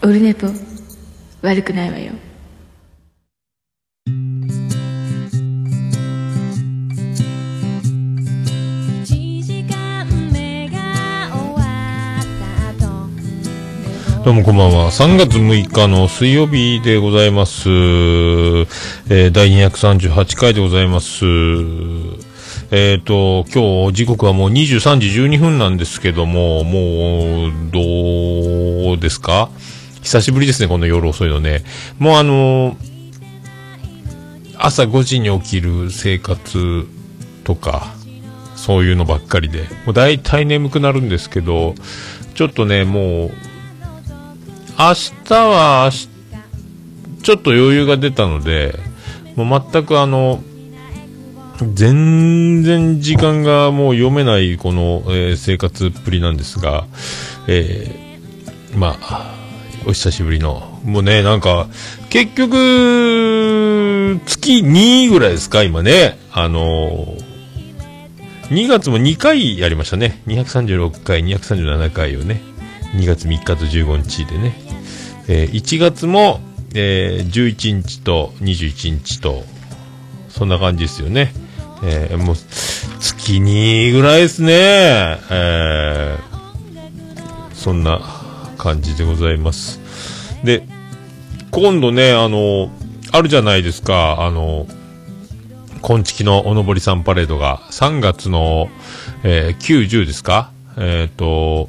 オルネポ悪くないわよどうもこんばんは。3月6日の水曜日でございます。えー、第238回でございます。えっ、と、今日時刻はもう23時12分なんですけども、もう、どうですか？久しぶりですね、この夜遅いのね。もうあの朝5時に起きる生活とか、そういうのばっかりで、もう大体眠くなるんですけど、ちょっとね、もう、明日は、ちょっと余裕が出たので、もう全くあの、全然時間がもう読めないこの、えー生活っぷりなんですが、えーまあ、お久しぶりの、もうね、なんか、結局、月2ぐらいですか、今ね。あのー2月も2回やりましたね。236回、237回をね。2月3日と15日でね。えー1月も、えー11日と21日と、そんな感じですよね。えーもう、月2ぐらいですね。えーそんな感じでございます。で、今度ね、あの、あるじゃないですか、あの、今月のおのぼりさんパレードが3月の、えー90ですか？えっ、と、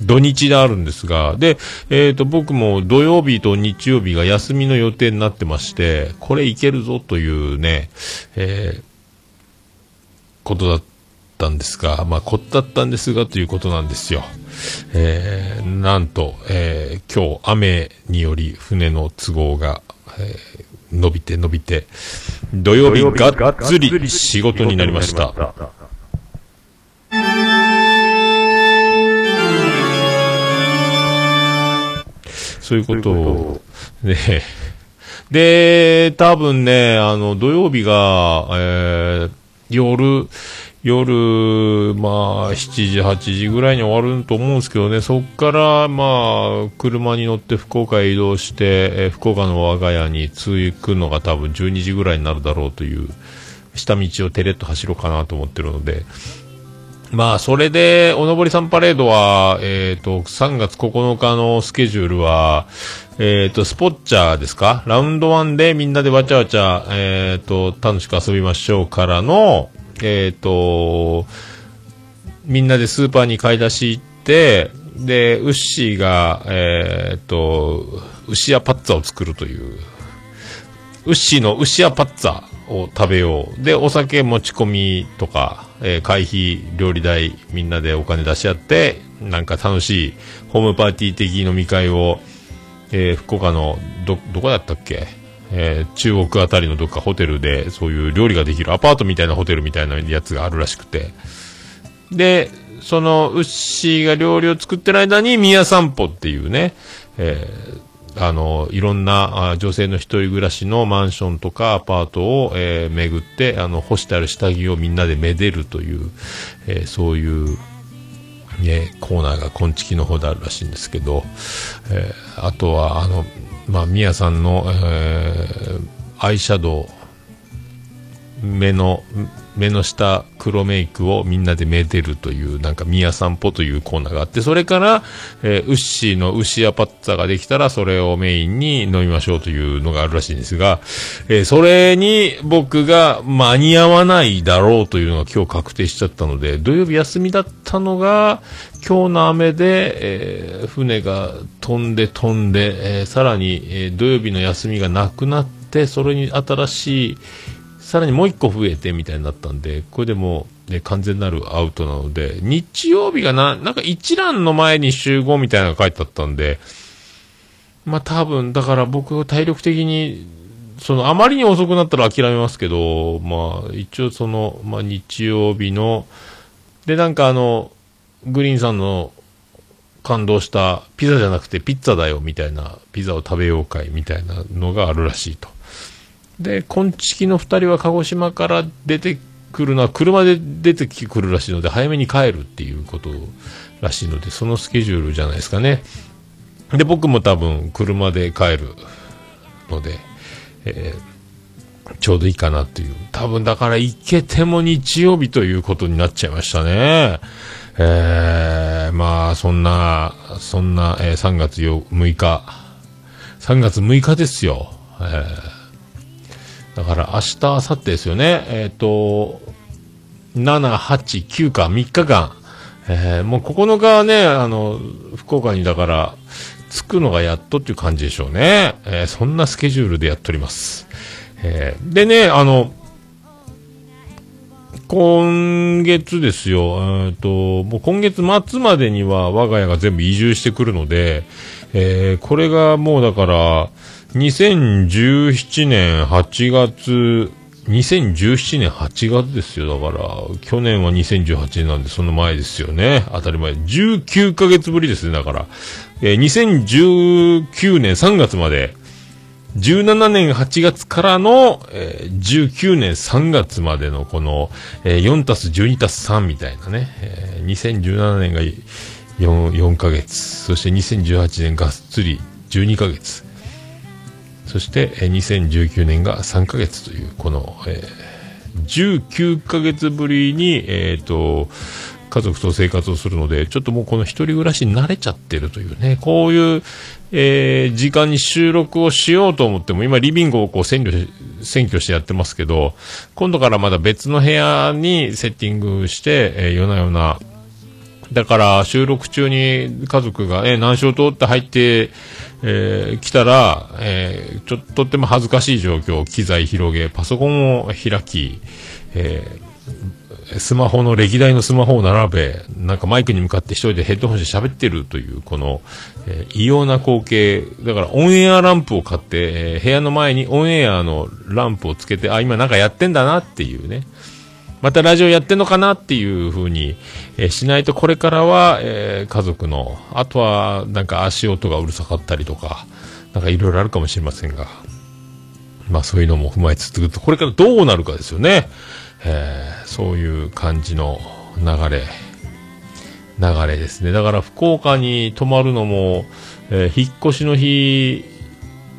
土日であるんですが、で、えっ、と、僕も土曜日と日曜日が休みの予定になってまして、これいけるぞというね、えーことだったんですが、まあ、こったったんですがということなんですよ。えーなんと、えー今日雨により船の都合が、えー伸びて伸びて、土曜日がっつり仕事になりました。そういうことを、ね、で、多分ね、あの、土曜日が、えー夜、夜、まあ、7時、8時ぐらいに終わると思うんですけどね、そっから、まあ、車に乗って福岡へ移動して、え福岡の我が家に着くのが多分12時ぐらいになるだろうという、下道をテレッと走ろうかなと思ってるので、まあ、それで、おのぼりさんパレードは、えっ、と、3月9日のスケジュールは、えっ、と、スポッチャーですか？ラウンド1でみんなでわちゃわちゃ、えっ、と、楽しく遊びましょうからの、えっ、と、みんなでスーパーに買い出し行って、で、ウッシーが、えっ、と、牛やパッツァを作るという、ウッシーの牛やパッツァを食べよう。で、お酒持ち込みとか、えー会費、料理代、みんなでお金出し合って、なんか楽しいホームパーティー的飲み会を、えー福岡の、ど、どこだったっけ？えー中国あたりのどっかホテルで、そういう料理ができるアパートみたいなホテルみたいなやつがあるらしくて。で、その、ウッシーが料理を作ってる間に、宮散歩っていうね、えーあの、いろんなあ女性の一人暮らしのマンションとかアパートを、えー巡って、あの、干してある下着をみんなでめでるという、えーそういう、ね、コーナーが今月の方であるらしいんですけど、えーあとは、あの、まあ、ミヤさんの、えーアイシャドウ、目の、目の下黒メイクをみんなでめでるという、なんか、ミヤ散歩というコーナーがあって、それから、えーウッシーの牛やパッツァができたら、それをメインに飲みましょうというのがあるらしいんですが、えーそれに僕が間に合わないだろうというのが今日確定しちゃったので、土曜日休みだったのが、今日の雨で、えー船が飛んで飛んで、えさらに、え土曜日の休みがなくなって、それに新しい、さらにもう一個増えてみたいになったんで、これでもう、ね、完全なるアウトなので、日曜日がな、なんか一覧の前に集合みたいなのが書いてあったんで、まあ多分、だから僕体力的に、その、あまりに遅くなったら諦めますけど、まあ一応その、まあ日曜日の、でなんかあの、グリーンさんの感動したピザじゃなくてピッツァだよみたいな、ピザを食べよう会みたいなのがあるらしいと。で、今月の二人は鹿児島から出てくるのは車で出てくるらしいので、早めに帰るっていうことらしいので、そのスケジュールじゃないですかね。で、僕も多分車で帰るので、えー、ちょうどいいかなっていう。多分だから行けても日曜日ということになっちゃいましたね。えー、まあ、そんな、そんな、えー、3月6日。3月6日ですよ。えー、だから明日、明後日ですよね。えっ、ー、と、7、8、9か、3日間。えー、もう9日はね、あの、福岡にだから、着くのがやっとっていう感じでしょうね。えー、そんなスケジュールでやっております。えー、でね、あの、今月ですよ、えっと、もう今月末までには我が家が全部移住してくるので、えー、これがもうだから、2017年8月、2017年8月ですよ。だから、去年は2018年なんで、その前ですよね。当たり前。19ヶ月ぶりですね。だから、えー、2019年3月まで、17年8月からの、えー、19年3月までのこの、えー、4たす12たす3みたいなね、えー、2017年が 4, 4ヶ月、そして2018年がっつり12ヶ月、そして、2019年が3ヶ月という、この、えー、19ヶ月ぶりに、えっ、ー、と、家族と生活をするので、ちょっともうこの一人暮らしに慣れちゃってるというね、こういう、えー、時間に収録をしようと思っても、今リビングをこう占拠占拠してやってますけど、今度からまだ別の部屋にセッティングして、えー、夜な夜な、だから収録中に家族が、えー、難所通って入って、えー、来たら、えー、ちょっととっても恥ずかしい状況、機材広げ、パソコンを開き、えースマホの歴代のスマホを並べ、なんかマイクに向かって一人でヘッドホンして喋ってるという、この、えー、異様な光景。だからオンエアランプを買って、えー、部屋の前にオンエアのランプをつけて、あ、今なんかやってんだなっていうね。またラジオやってんのかなっていう風に、えー、しないとこれからは、えー、家族の、あとはなんか足音がうるさかったりとか、なんかいろいろあるかもしれませんが、まあそういうのも踏まえつつ、これからどうなるかですよね。えー、そういう感じの流れ、流れですね。だから福岡に泊まるのも、え、引っ越しの日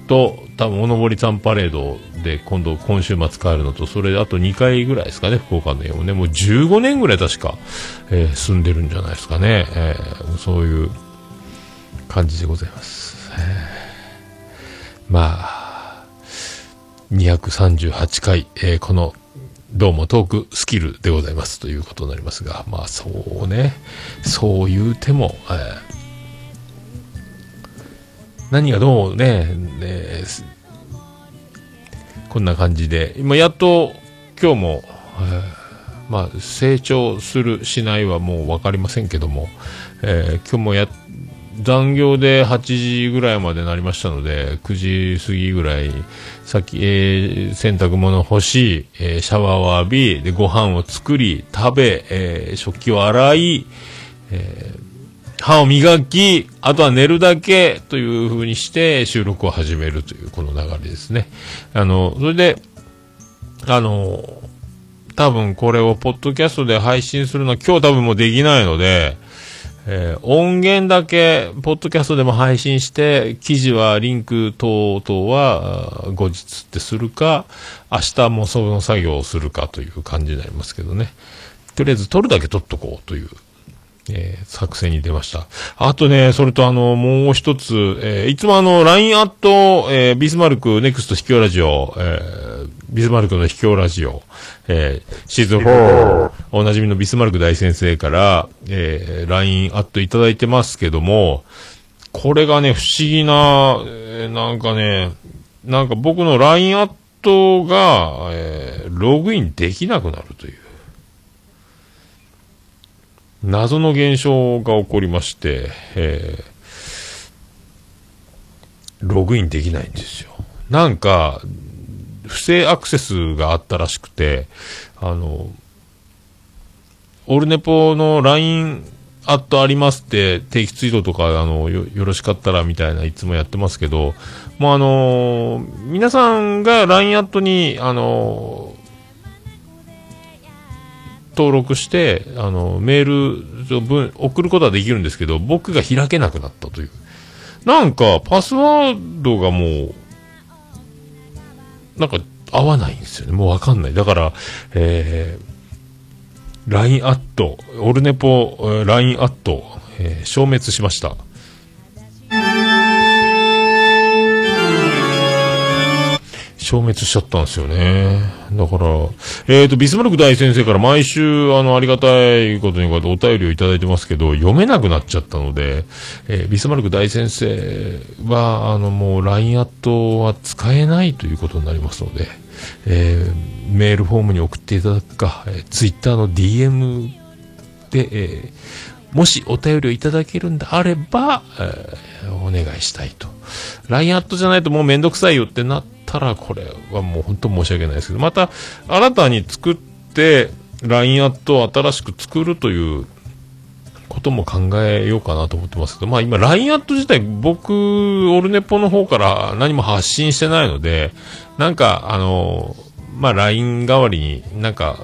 と、多分おのぼりさんパレードで今度今週末帰るのと、それであと2回ぐらいですかね、福岡の家もね。もう15年ぐらい確か、えー、住んでるんじゃないですかね。えー、そういう感じでございます。えー、まあ、238回、えー、このどうもトークスキルでございますということになりますが、まあそうね、そう言うても、えー、何がどうね、ねこんな感じで、今やっと今日も、えー、まあ成長するしないはもう分かりませんけども、えー、今日もや残業で8時ぐらいまでなりましたので、9時過ぎぐらいさっき、えー、洗濯物干し、えー、シャワーを浴び、で、ご飯を作り、食べ、えー、食器を洗い、え、歯を磨き、あとは寝るだけという風にして収録を始めるというこの流れですね。あの、それで、あの、多分これをポッドキャストで配信するのは今日多分もうできないので、えー、音源だけ、ポッドキャストでも配信して、記事はリンク等々は後日ってするか、明日もその作業をするかという感じになりますけどね。とりあえず撮るだけ撮っとこうというえー、作戦に出ました。あとね、それとあの、もう一つ、えー、いつもあの、LINE アット、えー、ビスマルクネクスト秘境ラジオ、えー、ビスマルクの秘境ラジオ、えー、シーズン4、おなじみのビスマルク大先生から、えー、LINE アットいただいてますけども、これがね、不思議な、えー、なんかね、なんか僕の LINE アットが、えー、ログインできなくなるという。謎の現象が起こりまして、えー、ログインできないんですよ。なんか、不正アクセスがあったらしくて、あの、オルネポの LINE アットありますって定期ツイートとかあのよよろしかったらみたいないつもやってますけど、もうあのー、皆さんが LINE アットにあの登録して、あの、メール、送ることはできるんですけど、僕が開けなくなったという。なんか、パスワードがもう、なんか、合わないんですよね。もうわかんない。だから、えー、LINE アット、オルネポ、LINE アット、えー、消滅しました。消滅しちゃったんですよね。だから、えっ、ー、と、ビスマルク大先生から毎週、あの、ありがたいことにこうやってお便りをいただいてますけど、読めなくなっちゃったので、えー、ビスマルク大先生は、あの、もう LINE アットは使えないということになりますので、えー、メールフォームに送っていただくか、えー、Twitter の DM で、えー、もしお便りをいただけるんであれば、えー、お願いしたいと。LINE アットじゃないともうめんどくさいよってなってたら、これはもう本当申し訳ないですけど、また新たに作って、LINE アットを新しく作るということも考えようかなと思ってますけど、まあ今 LINE アット自体僕、オルネポの方から何も発信してないので、なんかあの、まあ LINE 代わりになんか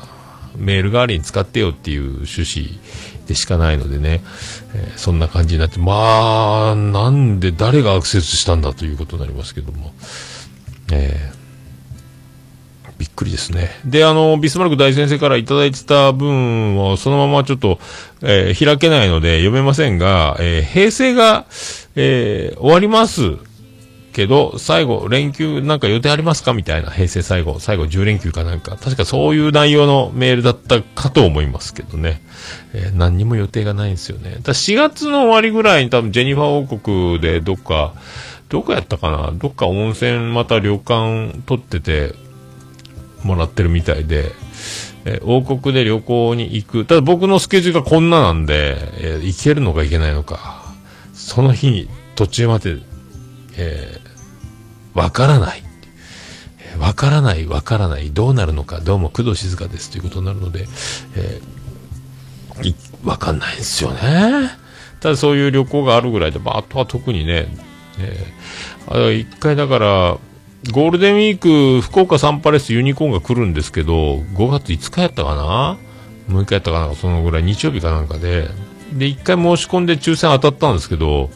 メール代わりに使ってよっていう趣旨でしかないのでね、えー、そんな感じになって、まあ、なんで誰がアクセスしたんだということになりますけども、えー、びっくりですね。で、あの、ビスマルク大先生からいただいてた分をそのままちょっと、えー、開けないので読めませんが、えー、平成が、えー、終わります。けど、最後、連休なんか予定ありますかみたいな、平成最後、最後10連休かなんか、確かそういう内容のメールだったかと思いますけどね。えー、何にも予定がないんですよね。だ4月の終わりぐらいに多分ジェニファー王国でどっか、どこやったかな？どっか温泉また旅館取っててもらってるみたいで、え、王国で旅行に行く。ただ僕のスケジュールがこんななんで、え、行けるのか行けないのか。その日に途中まで、えー、わからない。わからない、わからない、どうなるのか、どうも工藤静香ですということになるので、えー、わかんないんですよね。ただそういう旅行があるぐらいで、まあ、あとは特にね、えー、一回だから、ゴールデンウィーク、福岡サンパレスユニコーンが来るんですけど、5月5日やったかな ?6 日やったかな？そのぐらい、日曜日かなんかで。で、一回申し込んで抽選当たったんですけど、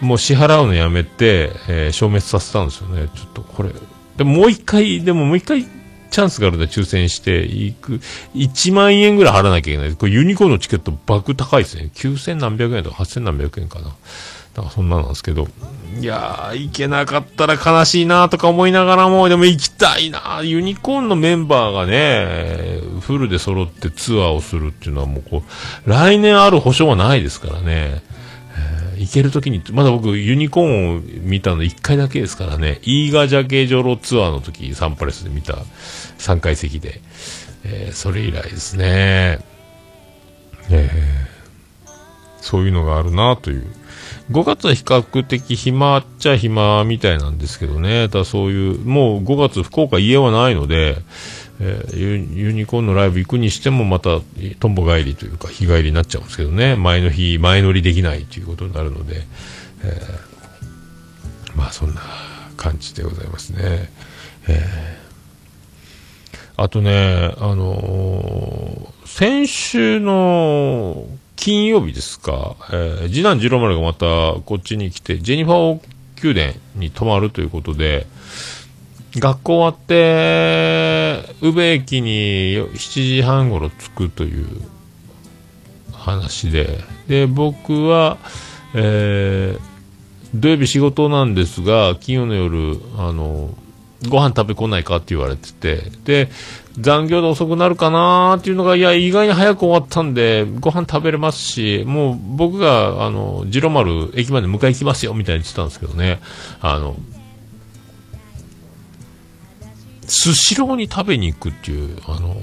もう支払うのやめて、えー、消滅させたんですよね。ちょっとこれ。でももう一回、でももう一回チャンスがあるんで抽選していく。1万円ぐらい払わなきゃいけない。これユニコーンのチケット爆高いですね。9000何百円とか8000何百円かな。なんかそんななんですけど、いやー、行けなかったら悲しいなとか思いながらも、でも行きたいなユニコーンのメンバーがね、フルで揃ってツアーをするっていうのはもうこう、来年ある保証はないですからね。えー、行けるときに、まだ僕ユニコーンを見たの1回だけですからね、イーガジャケジョロツアーの時、サンパレスで見た3階席で、えー、それ以来ですね。えー、そういうのがあるなという。5月は比較的暇っちゃ暇みたいなんですけどね。ただそういう、もう5月福岡家はないので、えー、ユニコーンのライブ行くにしてもまたとんぼ帰りというか日帰りになっちゃうんですけどね。前の日、前乗りできないということになるので、えー、まあそんな感じでございますね。えー、あとね、あのー、先週の金曜日ですか、えー、次男次郎丸がまたこっちに来て、ジェニファー宮殿に泊まるということで、学校終わって、宇部駅に7時半頃着くという話で、で、僕は、えー、土曜日仕事なんですが、金曜の夜、あの、ご飯食べ来ないかって言われてて、で、残業で遅くなるかなーっていうのが、いや、意外に早く終わったんで、ご飯食べれますし、もう僕が、あの、ジロ丸駅まで迎え行きますよ、みたいに言ってたんですけどね、あの、スシローに食べに行くっていう、あの、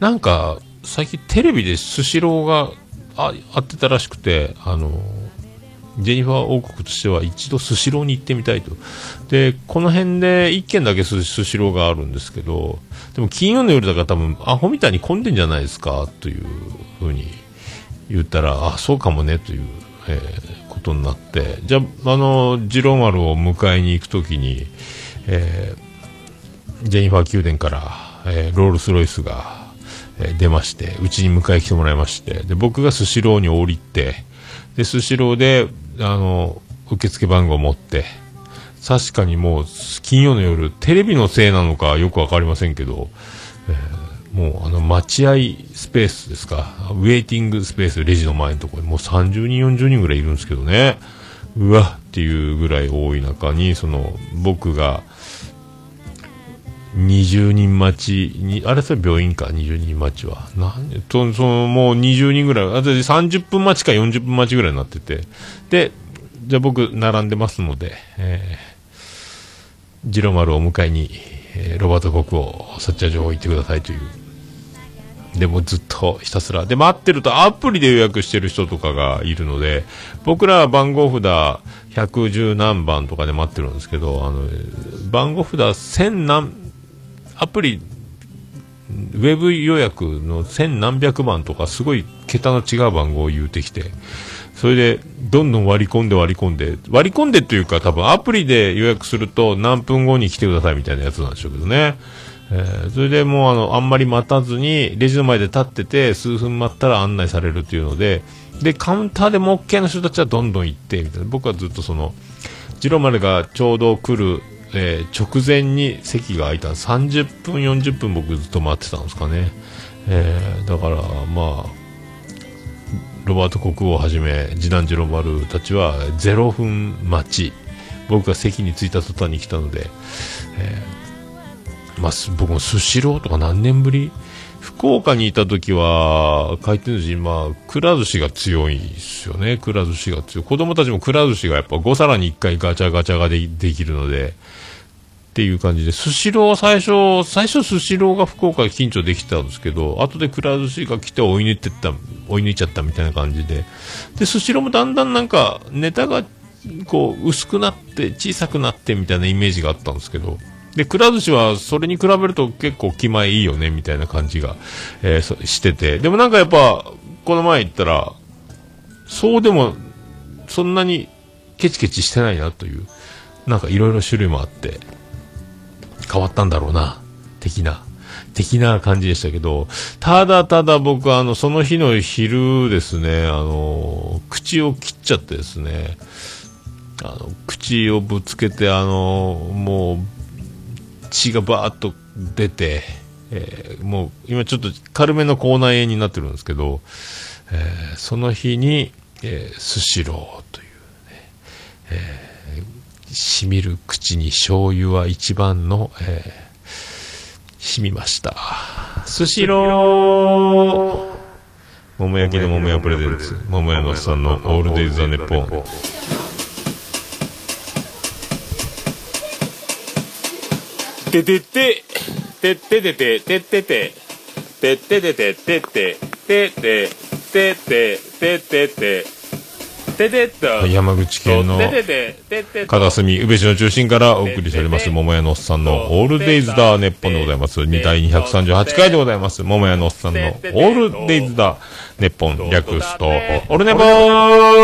なんか、最近テレビでスシローがああってたらしくて、あの、ジェニファー王国としては一度スシローに行ってみたいと。で、この辺で1軒だけスシローがあるんですけど、でも金曜の夜だから多分アホみたいに混んでんじゃないですかというふうに言ったら、あ、そうかもねという、えー、ことになって、じゃあ、あの、ジローマルを迎えに行くときに、えー、ジェニファー宮殿から、えー、ロールスロイスが、え出まして、うちに迎え来てもらいまして、で、僕がスシローに降りて、で、スシローで、あの、受付番号を持って、確かにもう、金曜の夜、テレビのせいなのかよくわかりませんけど、えー、もう、あの、待合スペースですか、ウェイティングスペース、レジの前のところに、もう30人、40人ぐらいいるんですけどね、うわっていうぐらい多い中に、その、僕が、20人待ちに、あれそれ病院か、20人待ちは。なんと、その、もう20人ぐらい、あ30分待ちか40分待ちぐらいになってて、で、じゃあ僕、並んでますので、えー、ジロマルを迎えに、えー、ロバート国王、サッチャー情報行ってくださいという。でもずっとひたすら。で、待ってるとアプリで予約してる人とかがいるので、僕らは番号札110何番とかで待ってるんですけど、あの、番号札1000何、アプリ、ウェブ予約の千何百番とかすごい桁の違う番号を言うてきて、それでどんどん割り込んで割り込んで、割り込んでっていうか多分アプリで予約すると何分後に来てくださいみたいなやつなんでしょうけどね。えー、それでもうあの、あんまり待たずに、レジの前で立ってて、数分待ったら案内されるっていうので、で、カウンターでも OK の人たちはどんどん行って、みたいな。僕はずっとその、ジロマルがちょうど来るえー、直前に席が空いた30分、40分僕ずっと待ってたんですかね。えー、だから、まあ、ロバート国王をはじめ、次男次郎丸たちは0分待ち。僕が席に着いた途端に来たので、えー、まあ、僕もスシローとか何年ぶり？福岡にいた時は、回転寿司、まあ、くら寿司が強いですよね。くら寿司が強い。子供たちもくら寿司がやっぱ5皿に1回ガチャガチャができるので、っていう感じで、スシローは最初、最初スシローが福岡緊張できたんですけど、後でくら寿司が来て追い抜いてった、追い抜いちゃったみたいな感じで、で、スシローもだんだんなんか、ネタが、こう、薄くなって、小さくなってみたいなイメージがあったんですけど、で、くら寿司はそれに比べると結構気前いいよね、みたいな感じが、えー、してて、でもなんかやっぱ、この前行ったら、そうでも、そんなにケチケチしてないなという、なんかいろいろ種類もあって、変わったんだろうな、的な、的な感じでしたけど、ただただ僕はあの、その日の昼ですね、あの、口を切っちゃってですね、あの、口をぶつけて、あの、もう、血がバーッと出て、えー、もう、今ちょっと軽めの口内炎になってるんですけど、えー、その日に、えー、スシローというね、えーしみる口に醤油は一番の、えー、染みました。スシロー。桃焼きの桃屋プレゼンツ、桃屋のおっさんのオールデイズ・ザ・ネッポン。ててて、てててて、ててて、てててて、ててて、ててて、ててて、てて山口県の片隅、宇部市の中心からお送りしております、桃屋のおっさんのオールデイズだネッポンでございます。2第238回でございます。桃屋のおっさんのオールデイズだネッポン、略すと、オルネポー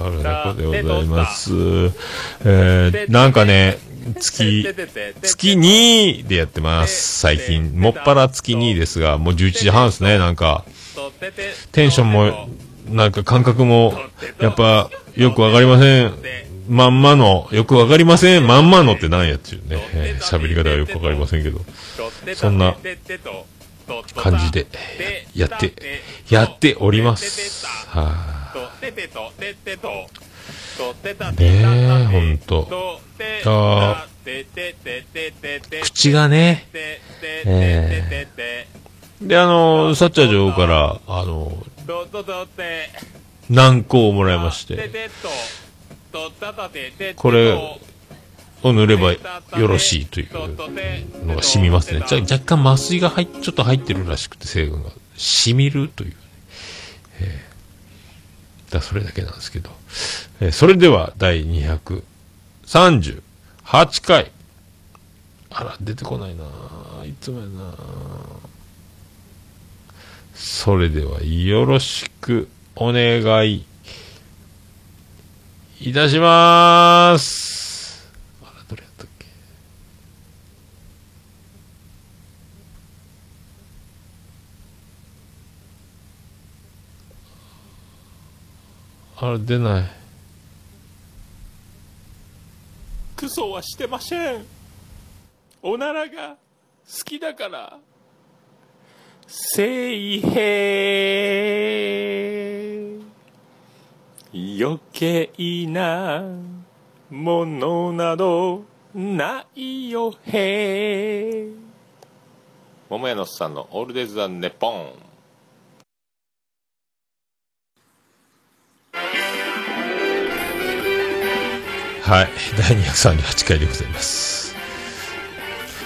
オルネポでございます。えー、なんかね、月、月2でやってます。最近。もっぱら月2ですが、もう11時半ですね、なんか。テンションもなんか感覚も、やっぱ、よくわかりません。まんまの、よくわかりません。まんまのって何やっていうね。喋、えー、り方はよくわかりませんけど。そんな感じで、やって、やっております。はあ、ねえ、ほんと。あ口がね、えー、で、あの、サッチャー女王から、あの、何個をもらいまして、これを塗ればよろしいというのが染みますね。じゃ若干麻酔が入ちょっと入ってるらしくて成分が。染みるという、ね。えー、だそれだけなんですけど。えー、それでは第238回。あら、出てこないな。いつもやなそれではよろしくお願いいたしまーす。あら、どれやったっけ？あれ出ない。クソはしてません。おならが好きだから。水平。余計なものなどないよへ。桃屋のさんのオールデイズ・ザ・ネポン。はい、第238回でございます。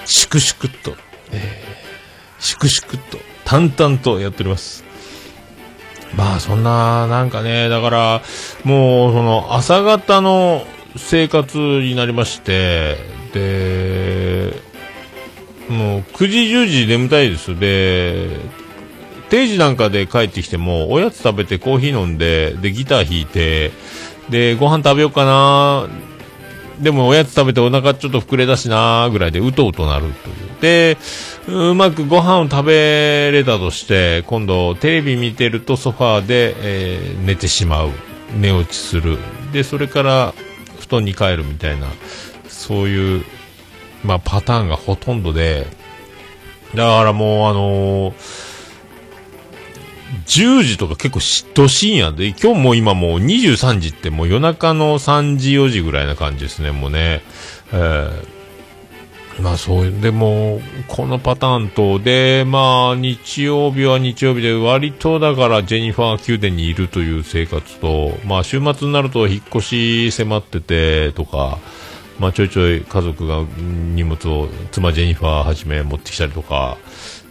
粛々と、えー、粛々と、淡々とやっております。まあ、そんな、なんかね、だから、もう、その、朝方の生活になりまして、で、もう、9時、10時眠たいです。で、定時なんかで帰ってきても、おやつ食べてコーヒー飲んで、で、ギター弾いて、で、ご飯食べようかなでもおやつ食べてお腹ちょっと膨れだしなぐらいでうとうとなるという。で、うまくご飯を食べれたとして、今度テレビ見てるとソファーで、えー寝てしまう。寝落ちする。で、それから布団に帰るみたいな、そういう、まあパターンがほとんどで、だからもうあのー10時とか結構しっと深夜で、今日も今もう23時ってもう夜中の3時4時ぐらいな感じですね、もうね。えーまあそう、でも、このパターンと、で、まあ日曜日は日曜日で割とだからジェニファー宮殿にいるという生活と、まあ週末になると引っ越し迫っててとか、まあちょいちょい家族が荷物を妻ジェニファーはじめ持ってきたりとか、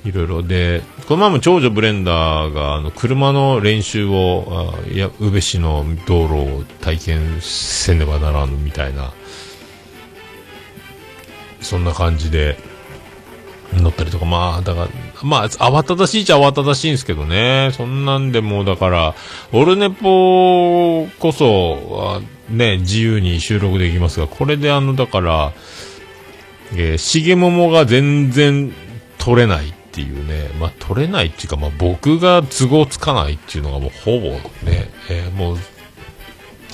いろいろ。で、この前も長女ブレンダーがあの車の練習を、あや宇部市の道路を体験せねばならぬみたいな、そんな感じで乗ったりとか、まあ、だから、まあ、慌ただしいっちゃ慌ただしいんですけどね。そんなんでもう、だから、オルネポこそ、はね、自由に収録できますが、これであの、だから、えー、しげももが全然取れないっていうね、まあ取れないっていうか、まあ僕が都合つかないっていうのがもうほぼね、えーもう、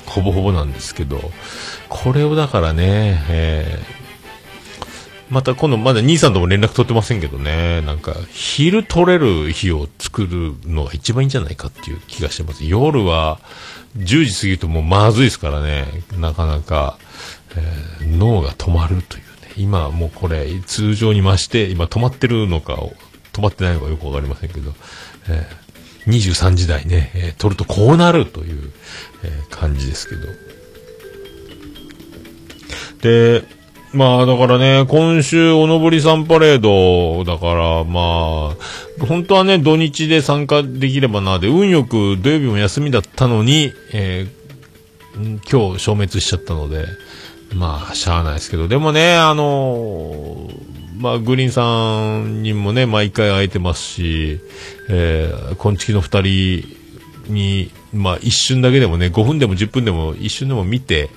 ほぼほぼなんですけど、これをだからね、えーまた今度まだ兄さんとも連絡取ってませんけどね、なんか昼取れる日を作るのが一番いいんじゃないかっていう気がしてます。夜は10時過ぎるともうまずいですからね、なかなか、えー脳が止まるというね、今もうこれ通常に増して、今止まってるのか、止まってないのかよくわかりませんけど、えー23時台ね、えー取るとこうなるという、えー感じですけど。で、まあだからね、今週おのぼりさんパレードだから、まあ、本当はね、土日で参加できればな、で、運よく土曜日も休みだったのに、えー今日消滅しちゃったので、まあ、しゃあないですけど、でもね、あのーまあ、グリーンさんにもね、毎回会えてますし、えー、こんちきの二人に、まあ、一瞬だけでもね、5分でも10分でも一瞬でも見て、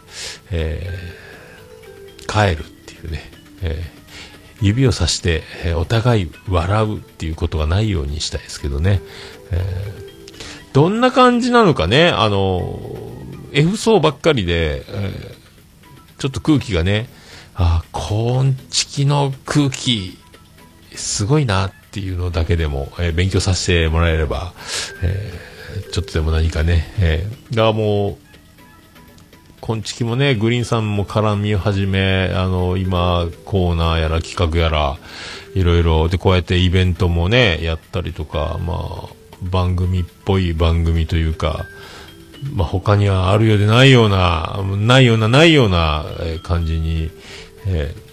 えー帰るっていうね、えー指をさして、えーお互い笑うっていうことがないようにしたいですけどね、えーどんな感じなのかね、あの F 層ばっかりで、えちょっと空気がね、あ、こんちきの空気、すごいなっていうのだけでも、え勉強させてもらえれば、えちょっとでも何かね、えーだからもう、こんちきもね、グリーンさんも絡み始め、あの、今、コーナーやら企画やら、いろいろ、で、こうやってイベントもね、やったりとか、まあ、番組っぽい番組というか、まあ、他にはあるようでないような、ないような、ないような感じに、えー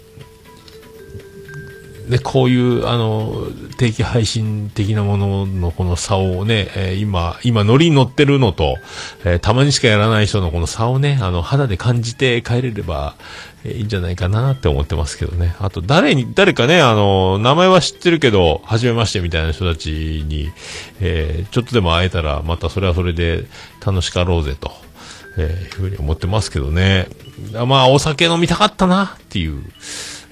で、こういう、あの、定期配信的なもののこの差をね、えー今、今乗りに乗ってるのと、えーたまにしかやらない人のこの差をね、あの、肌で感じて帰れれば、えーいいんじゃないかなって思ってますけどね。あと、誰に、誰かね、あの、名前は知ってるけど、初めましてみたいな人たちに、えちょっとでも会えたら、またそれはそれで楽しかろうぜと。えいうふうに思ってますけどね。まあ、お酒飲みたかったなっていう、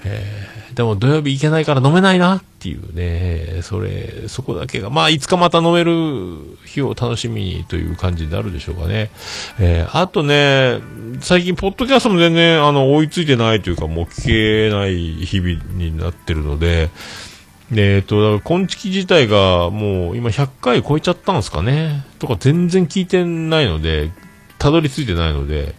え、でも土曜日行けないから飲めないなっていうね、それ、そこだけが、まあ、いつかまた飲める日を楽しみにという感じになるでしょうかね。えー、あとね、最近、ポッドキャストも全然、あの、追いついてないというか、もう聞けない日々になってるので、えっ、ー、と、だから、昆虫自体がもう今100回超えちゃったんですかね。とか全然聞いてないので、たどり着いてないので、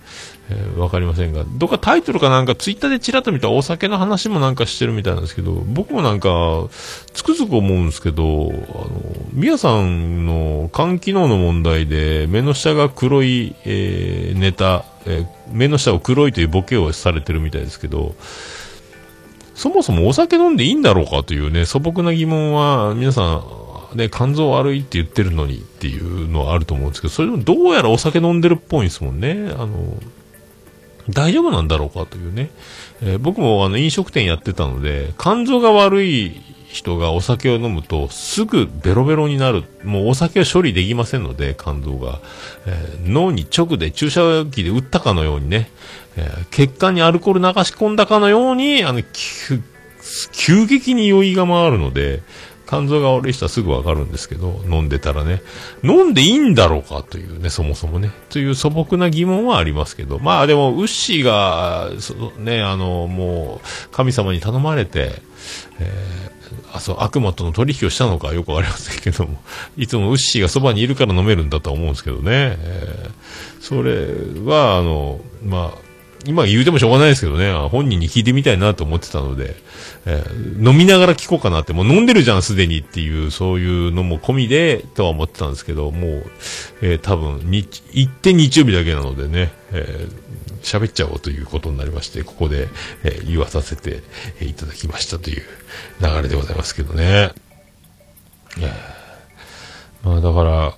えー、わかりませんが、どっかタイトルかなんかツイッターでチラッと見たお酒の話もなんかしてるみたいなんですけど、僕もなんか、つくづく思うんですけど、あの、みやさんの肝機能の問題で、目の下が黒い、えー、ネタ、えー、目の下を黒いというボケをされてるみたいですけど、そもそもお酒飲んでいいんだろうかというね、素朴な疑問は、皆さん、ね、肝臓悪いって言ってるのにっていうのはあると思うんですけど、それでもどうやらお酒飲んでるっぽいんですもんね。あの、大丈夫なんだろうかというね。えー、僕もあの飲食店やってたので、肝臓が悪い人がお酒を飲むとすぐベロベロになる。もうお酒は処理できませんので、肝臓が。えー、脳に直で注射器で打ったかのようにね、えー、血管にアルコール流し込んだかのように、あの、急激に酔いが回るので、肝臓が悪い人はすぐわかるんですけど、飲んでたらね、飲んでいいんだろうかというね、そもそもね、という素朴な疑問はありますけど、まあでも、ウッシーが、そのね、あの、もう、神様に頼まれて、えー、あ、そう、悪魔との取引をしたのかよくわかりませんけども、いつもウッシーがそばにいるから飲めるんだとは思うんですけどね、えー、それは、あの、まあ、今言うてもしょうがないですけどね、本人に聞いてみたいなと思ってたので、えー、飲みながら聞こうかなって、もう飲んでるじゃん、すでにっていう、そういうのも込みで、とは思ってたんですけど、もう、えー、多分、日、行って日曜日だけなのでね、えー、喋っちゃおうということになりまして、ここで、え、言わさせていただきましたという流れでございますけどね。まあだから、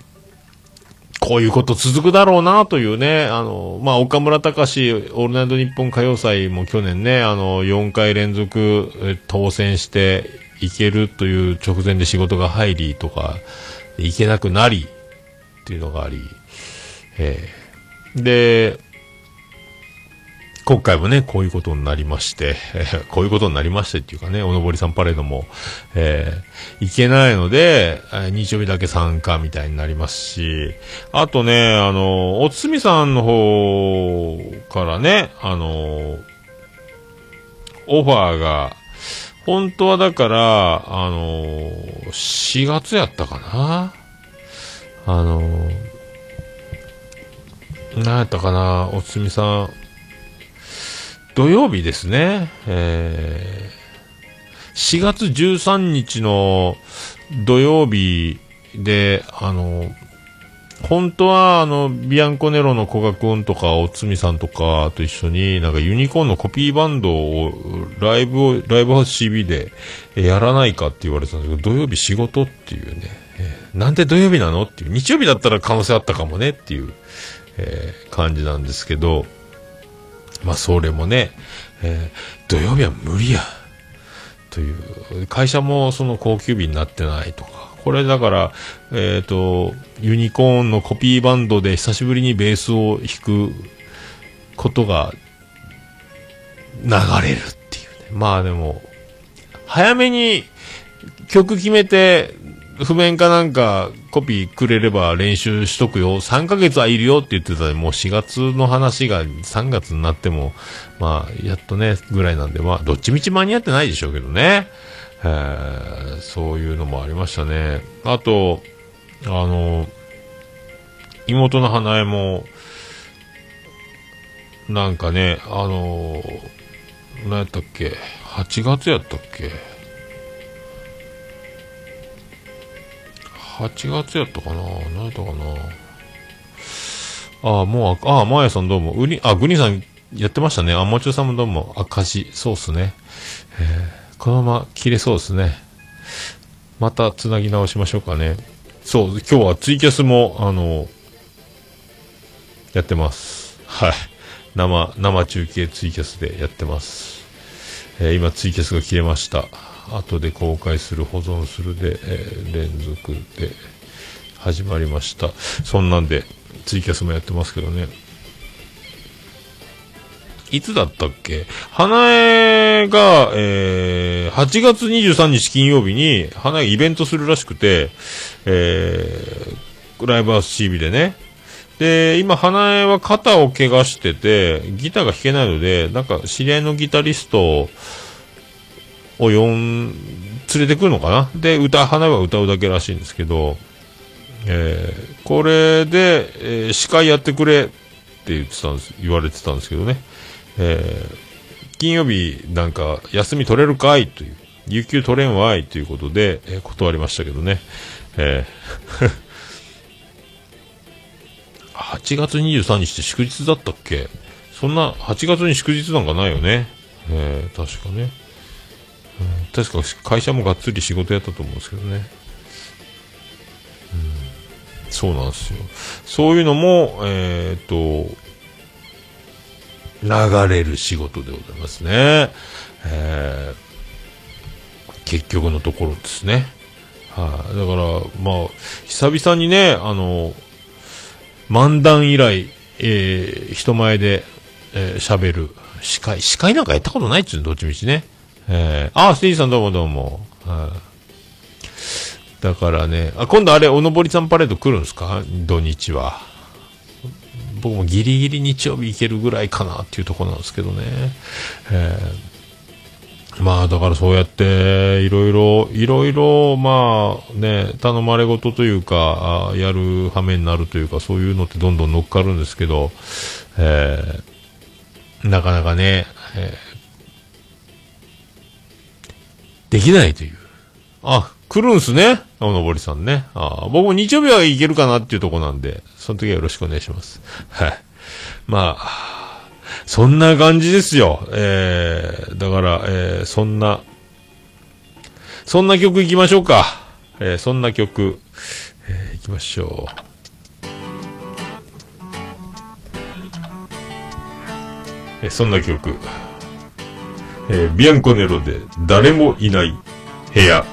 こういうこと続くだろうなというね、あの、まあ、岡村隆史、オールナイト日本歌謡祭も去年ね、あの、4回連続当選していけるという直前で仕事が入りとか、いけなくなりっていうのがあり、えー、で、今回もね、こういうことになりまして、えー、こういうことになりましてっていうかね、おのぼりさんパレードも、えー、いけないので、え、日曜日だけ参加みたいになりますし、あとね、あの、おつみさんの方からね、あの、オファーが、本当はだから、あの、4月やったかな？あの、何やったかな？おつみさん、土曜日ですね、えー、4月13日の土曜日で、あの、本当は、あの、ビアンコネロの古賀くんとか、おつみさんとかと一緒に、なんかユニコーンのコピーバンドを、ライブを、ライブハウス CB でやらないかって言われてたんですけど、土曜日仕事っていうね、えー、なんで土曜日なのっていう、日曜日だったら可能性あったかもねっていう、えー、感じなんですけど、まあ、それもね、えー、土曜日は無理や。という、会社もその高級日になってないとか。これだから、えっ、ー、と、ユニコーンのコピーバンドで久しぶりにベースを弾くことが流れるっていうね。まあでも、早めに曲決めて譜面かなんかコピーくれれば練習しとくよ。3ヶ月はいるよって言ってたで、もう4月の話が3月になっても、まあ、やっとね、ぐらいなんで、まあ、どっちみち間に合ってないでしょうけどね。え、そういうのもありましたね。あと、あの、妹の花江も、なんかね、あの、何やったっけ ?8 月やったっけ？8月やったかな？何やったかな？ああ、もう、ああ、まやさんどうも。うり、あ、グニさんやってましたね。あ、もちろさんもどうも。赤字、そうっすね。えー、このまま切れそうですね。また繋ぎ直しましょうかね。そう、今日はツイキャスも、あの、やってます。はい。生、生中継ツイキャスでやってます。えー、今ツイキャスが切れました。後で公開する、保存するで、え、連続で始まりました。そんなんで、ツイキャスもやってますけどね。いつだったっけ？花江が、えー、8月23日金曜日に、花江イベントするらしくて、えー、ライブハウス CB でね。で、今、花江は肩を怪我してて、ギターが弾けないので、なんか、知り合いのギタリストを呼ん、連れてくるのかな？で、歌、花は歌うだけらしいんですけど、えー、これで、えー、司会やってくれって言ってたんです、言われてたんですけどね。えー、金曜日なんか休み取れるかいという、有給取れんわいということで、えー、断りましたけどね。えー 8月23日って祝日だったっけ？そんな、8月に祝日なんかないよね。えー、確かね、確か会社もがっつり仕事やったと思うんですけどね。うん、そうなんですよ。そういうのも、えっ、と、流れる仕事でございますね。えー、結局のところですね。はい、あ、だから、まあ、久々にね、あの、漫談以来、えー、人前で、えー、喋る。司会、司会なんかやったことないっつうの、どっちみちね。えー、あ、ステージさんどうもどうも。はい、だからね、あ、今度あれ、おのぼりさんパレード来るんですか？土日は。僕もギリギリ日曜日行けるぐらいかなっていうところなんですけどね。えー、まあだからそうやっていろいろ、いろいろまあね、頼まれ事というか、やる羽目になるというか、そういうのってどんどん乗っかるんですけど、えー、なかなかね、えー、できないという。あ、来るんすね。おのぼりさんね。あ僕も日曜日は行けるかなっていうとこなんで、その時はよろしくお願いします。はい。まあ、そんな感じですよ。えー、だから、えー、そんな、そんな曲行きましょうか。えー、そんな曲、えー、行きましょう。えー、そんな曲。えー、ビアンコネロで誰もいない部屋。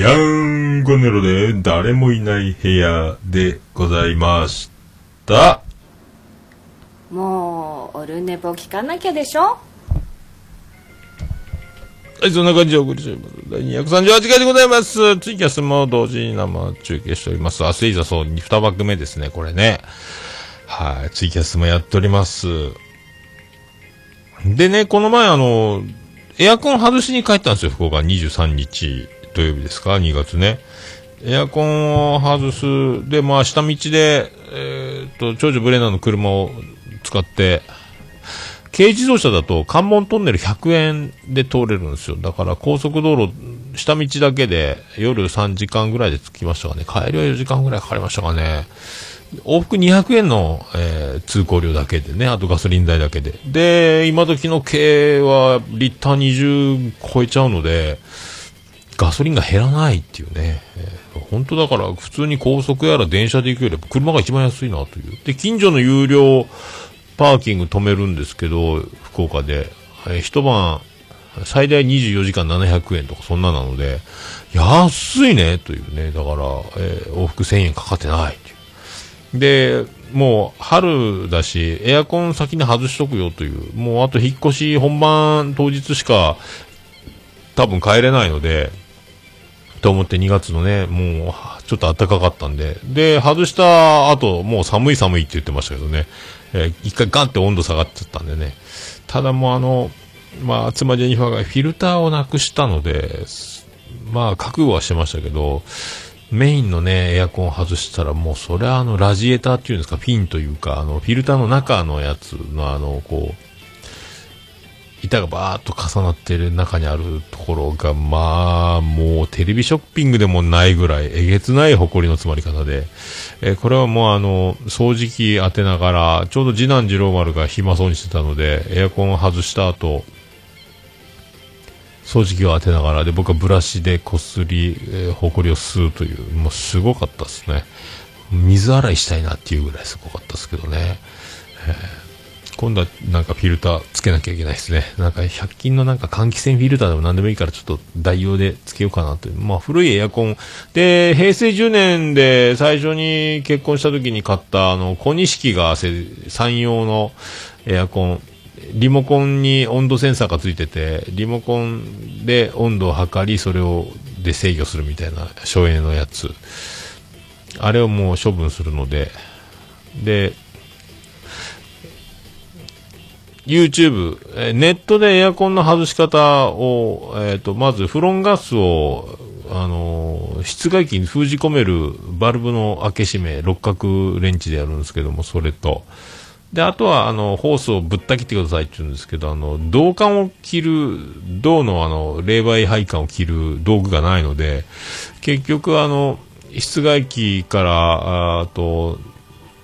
ヤンゴネロで誰もいない部屋でございました。もうオルネポ聞かなきゃでしょ？はい、そんな感じでお送りしております。第238回でございます。ツイキャスも同時に生中継しております。アスイザソー2枠目ですね、これね。はい、ツイキャスもやっております。でね、この前あの、エアコン外しに帰ったんですよ、福岡23日土曜日ですか、2月ね。エアコンを外す。で、まあ、下道で、えーっと、長女ブレナーの車を使って、軽自動車だと関門トンネル100円で通れるんですよ。だから高速道路、下道だけで夜3時間ぐらいで着きましたかね。帰りは4時間ぐらいかかりましたかね。往復200円の、えー通行料だけでね、あとガソリン代だけで。で、今時の軽はリッター20超えちゃうので、ガソリンが減らないっていうね。えー本当だから普通に高速やら電車で行くより車が一番安いなという。で、近所の有料パーキング止めるんですけど、福岡で。えー一晩、最大24時間700円とかそんななので、安いねというね。だから、えー往復1000円かかってないっていう。で、もう春だし、エアコン先に外しとくよという。もうあと引っ越し本番当日しか多分帰れないので、と思って2月のね、もうちょっと暖かかったんで。で、外した後、もう寒い寒いって言ってましたけどね。えー一回ガンって温度下がっちゃったんでね。ただもうあの、まあ、妻ジェニファーがフィルターをなくしたので、まあ、覚悟はしてましたけど、メインのね、エアコン外したらもうそれはあの、ラジエーターっていうんですか、フィンというか、あの、フィルターの中のやつのあの、こう、板がバーっと重なってる中にあるところが、まあ、もうテレビショッピングでもないぐらい、えげつない埃の詰まり方で、えーこれはもうあの、掃除機当てながら、ちょうど次男次郎丸が暇そうにしてたので、エアコンを外した後、掃除機を当てながら、で、僕はブラシでこすり、えー、埃を吸うという、もうすごかったですね。水洗いしたいなっていうぐらいすごかったですけどね。今度はなんかフィルターつけなきゃいけないですね。なんか100均のなんか換気扇フィルターでも何でもいいからちょっと代用でつけようかなという。まあ古いエアコン。で、平成10年で最初に結婚した時に買ったあの、小錦がせ山陽のエアコン。リモコンに温度センサーがついてて、リモコンで温度を測り、それをで制御するみたいな省エネのやつ。あれをもう処分するので、で、YouTube、えーネットでエアコンの外し方を、えっ、と、まずフロンガスを、あのー室外機に封じ込めるバルブの開け閉め、六角レンチでやるんですけども、それと、で、あとは、あの、ホースをぶった切ってくださいって言うんですけど、あの、銅管を切る、銅のあの、冷媒配管を切る道具がないので、結局あの、室外機から、あと、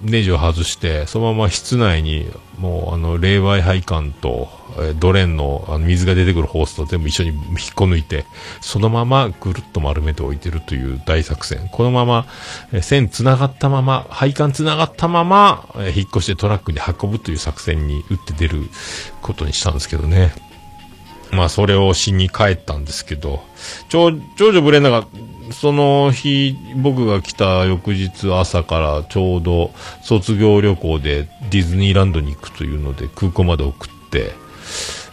ネジを外して、そのまま室内に、もう、あの、冷媒配管と、えドレンのあの水が出てくるホースと全部一緒に引っこ抜いて、そのままぐるっと丸めて置いてるという大作戦。このまま、え線繋がったまま、配管繋がったまま、え引っ越してトラックに運ぶという作戦に打って出ることにしたんですけどね。まあ、それをしに帰ったんですけど、長長女ブレンダが、その日、僕が来た翌日朝からちょうど卒業旅行でディズニーランドに行くというので空港まで送って、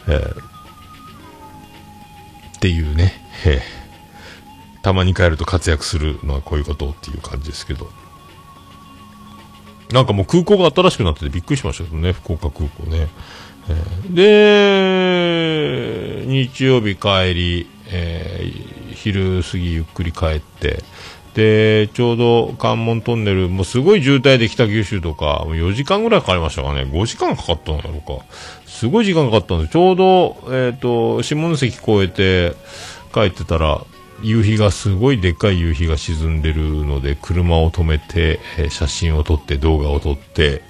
えーっていうね、えーたまに帰ると活躍するのはこういうことっていう感じですけど。なんかもう空港が新しくなっててびっくりしましたけどね、福岡空港ね。えーで、日曜日帰り、えー昼過ぎゆっくり帰って、で、ちょうど関門トンネル、もすごい渋滞で北九州とか、もう4時間ぐらいかかりましたかね。5時間かかったのやろうか。すごい時間かかったんで、ちょうど、えっ、と、下関越えて帰ってたら、夕日がすごいでっかい夕日が沈んでるので車を止めて、えー写真を撮って動画を撮って、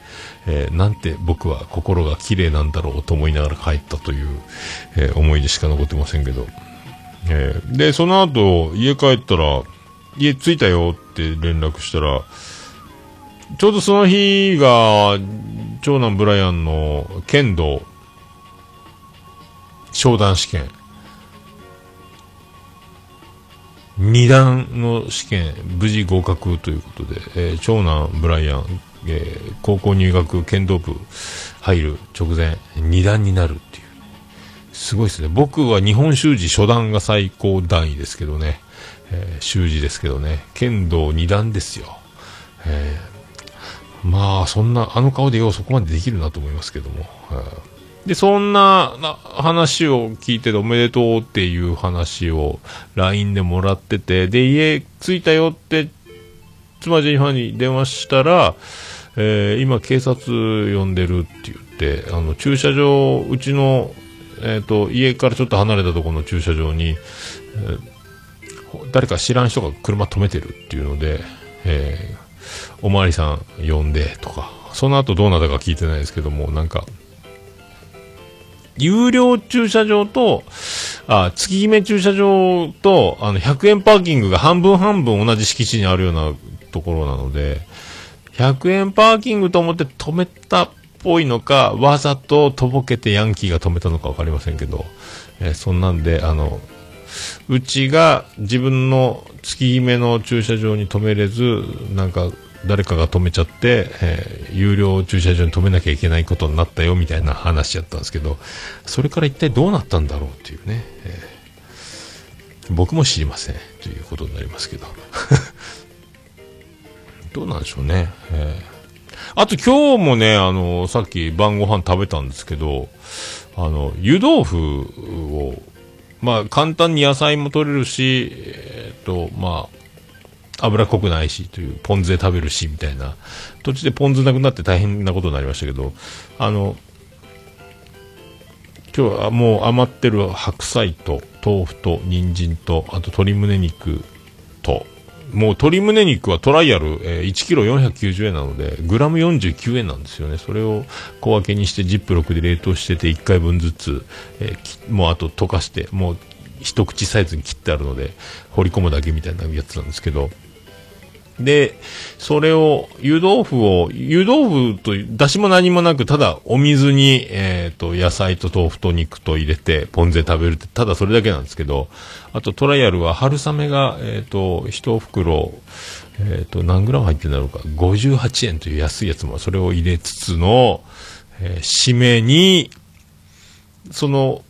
えーなんて僕は心が綺麗なんだろうと思いながら帰ったという、えー思い出しか残ってませんけど、えーでその後家帰ったら家着いたよって連絡したらちょうどその日が長男ブライアンの剣道商談試験二段の試験、無事合格ということで、えー長男ブライアン、えー高校入学剣道部入る直前、二段になる。すごいですね。僕は日本習字初段が最高段位ですけどね。えー習字ですけどね。剣道二段ですよ。えーまあ、そんな、あの顔でようそこまでできるなと思いますけども。で、そんなな話を聞いてておめでとうっていう話を LINE でもらってて、で、家着いたよって、妻ジェニファーに電話したら、えー今警察呼んでるって言って、あの、駐車場、うちの、えっ、と、家からちょっと離れたところの駐車場に、えー誰か知らん人が車止めてるっていうので、えーおまわりさん呼んでとか、その後どうなったか聞いてないですけども、なんか、有料駐車場と、あ、月決め駐車場と、あの、100円パーキングが半分半分同じ敷地にあるようなところなので、100円パーキングと思って止めたぽいのか、わざととぼけてヤンキーが止めたのかわかりませんけど、えーそんなんで、あの、うちが自分の月決めの駐車場に止めれず、なんか誰かが止めちゃって、えー有料駐車場に止めなきゃいけないことになったよみたいな話やったんですけど、それから一体どうなったんだろうっていうね、えー僕も知りませんということになりますけど。どうなんでしょうね。えーあと今日もね、あの、さっき晩ご飯食べたんですけど、あの、湯豆腐を、まあ、簡単に野菜も取れるし、えっ、と、まあ、脂っこくないしという、ポン酢で食べるし、みたいな。途中でポン酢なくなって大変なことになりましたけど、あの、今日はもう余ってる白菜と豆腐と人参と、あと鶏胸肉と、もう鶏胸肉はトライアル、えー1キロ490円なので、グラム49円なんですよね。それを小分けにしてジップロックで冷凍してて1回分ずつ、えーもうあと溶かして、もう一口サイズに切ってあるので、掘り込むだけみたいなやつなんですけど、で、それを、湯豆腐を、湯豆腐と、だしも何もなく、ただお水に、えっ、と、野菜と豆腐と肉と入れて、ポン酢で食べるって、ただそれだけなんですけど、あとトライアルは春雨が、えっ、と、一袋、えっ、と、何グラム入ってるんだろうか、58円という安いやつも、それを入れつつの、えー締めに、その、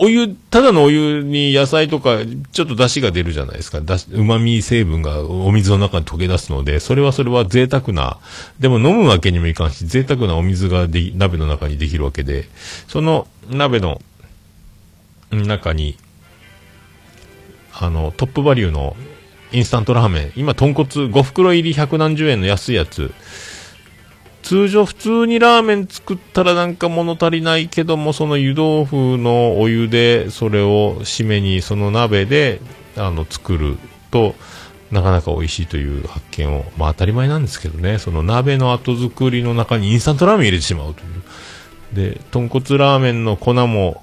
お湯、ただのお湯に野菜とか、ちょっと出汁が出るじゃないですか。だし、旨味成分がお水の中に溶け出すので、それはそれは贅沢な、でも飲むわけにもいかんし、贅沢なお水ができ鍋の中にできるわけで、その鍋の中に、あの、トップバリューのインスタントラーメン、今、豚骨5袋入り百何十円の安いやつ、通常普通にラーメン作ったらなんか物足りないけどもその湯豆腐のお湯でそれを締めにその鍋であの作るとなかなか美味しいという発見をまあ当たり前なんですけどね。その鍋の後作りの中にインスタントラーメン入れてしまうという。で豚骨ラーメンの粉も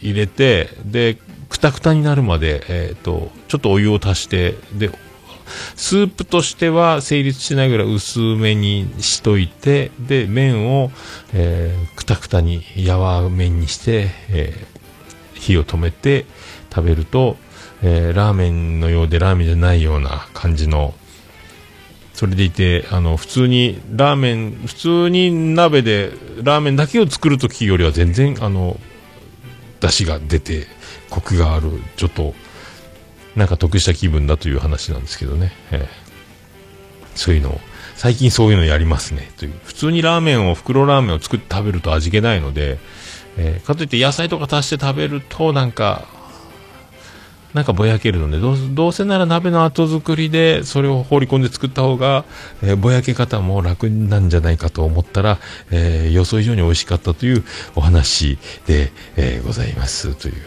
入れてでくたくたになるまで、えー、とちょっとお湯を足してでスープとしては成立しないぐらい薄めにしといて、で、麺を、えーくたくたに柔麺にして、えー火を止めて食べると、えーラーメンのようでラーメンじゃないような感じの、それでいて、あの、普通に、ラーメン、普通に鍋でラーメンだけを作るときよりは全然、あの、出汁が出て、コクがある、ちょっと、なんか得した気分だという話なんですけどね。ええそういうのを、最近そういうのやりますね。という。普通にラーメンを、袋ラーメンを作って食べると味気ないので、えーかといって野菜とか足して食べると、なんか、なんかぼやけるので、どうどうせなら鍋の後作りで、それを放り込んで作った方が、えーぼやけ方も楽なんじゃないかと思ったら、えー予想以上に美味しかったというお話で、えーございます。というね。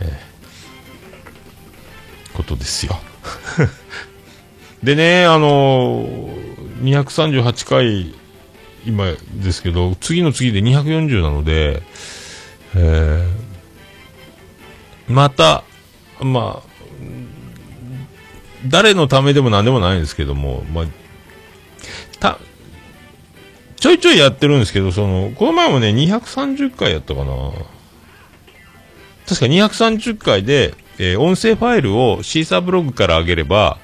えーことですよ。でね、あのー、238回、今ですけど、次の次で240なので、えーまた、まあ、誰のためでも何でもないんですけども、まあ、た、ちょいちょいやってるんですけど、その、この前もね、230回やったかな。確か230回で、えー音声ファイルをシーサーブログから上げれば、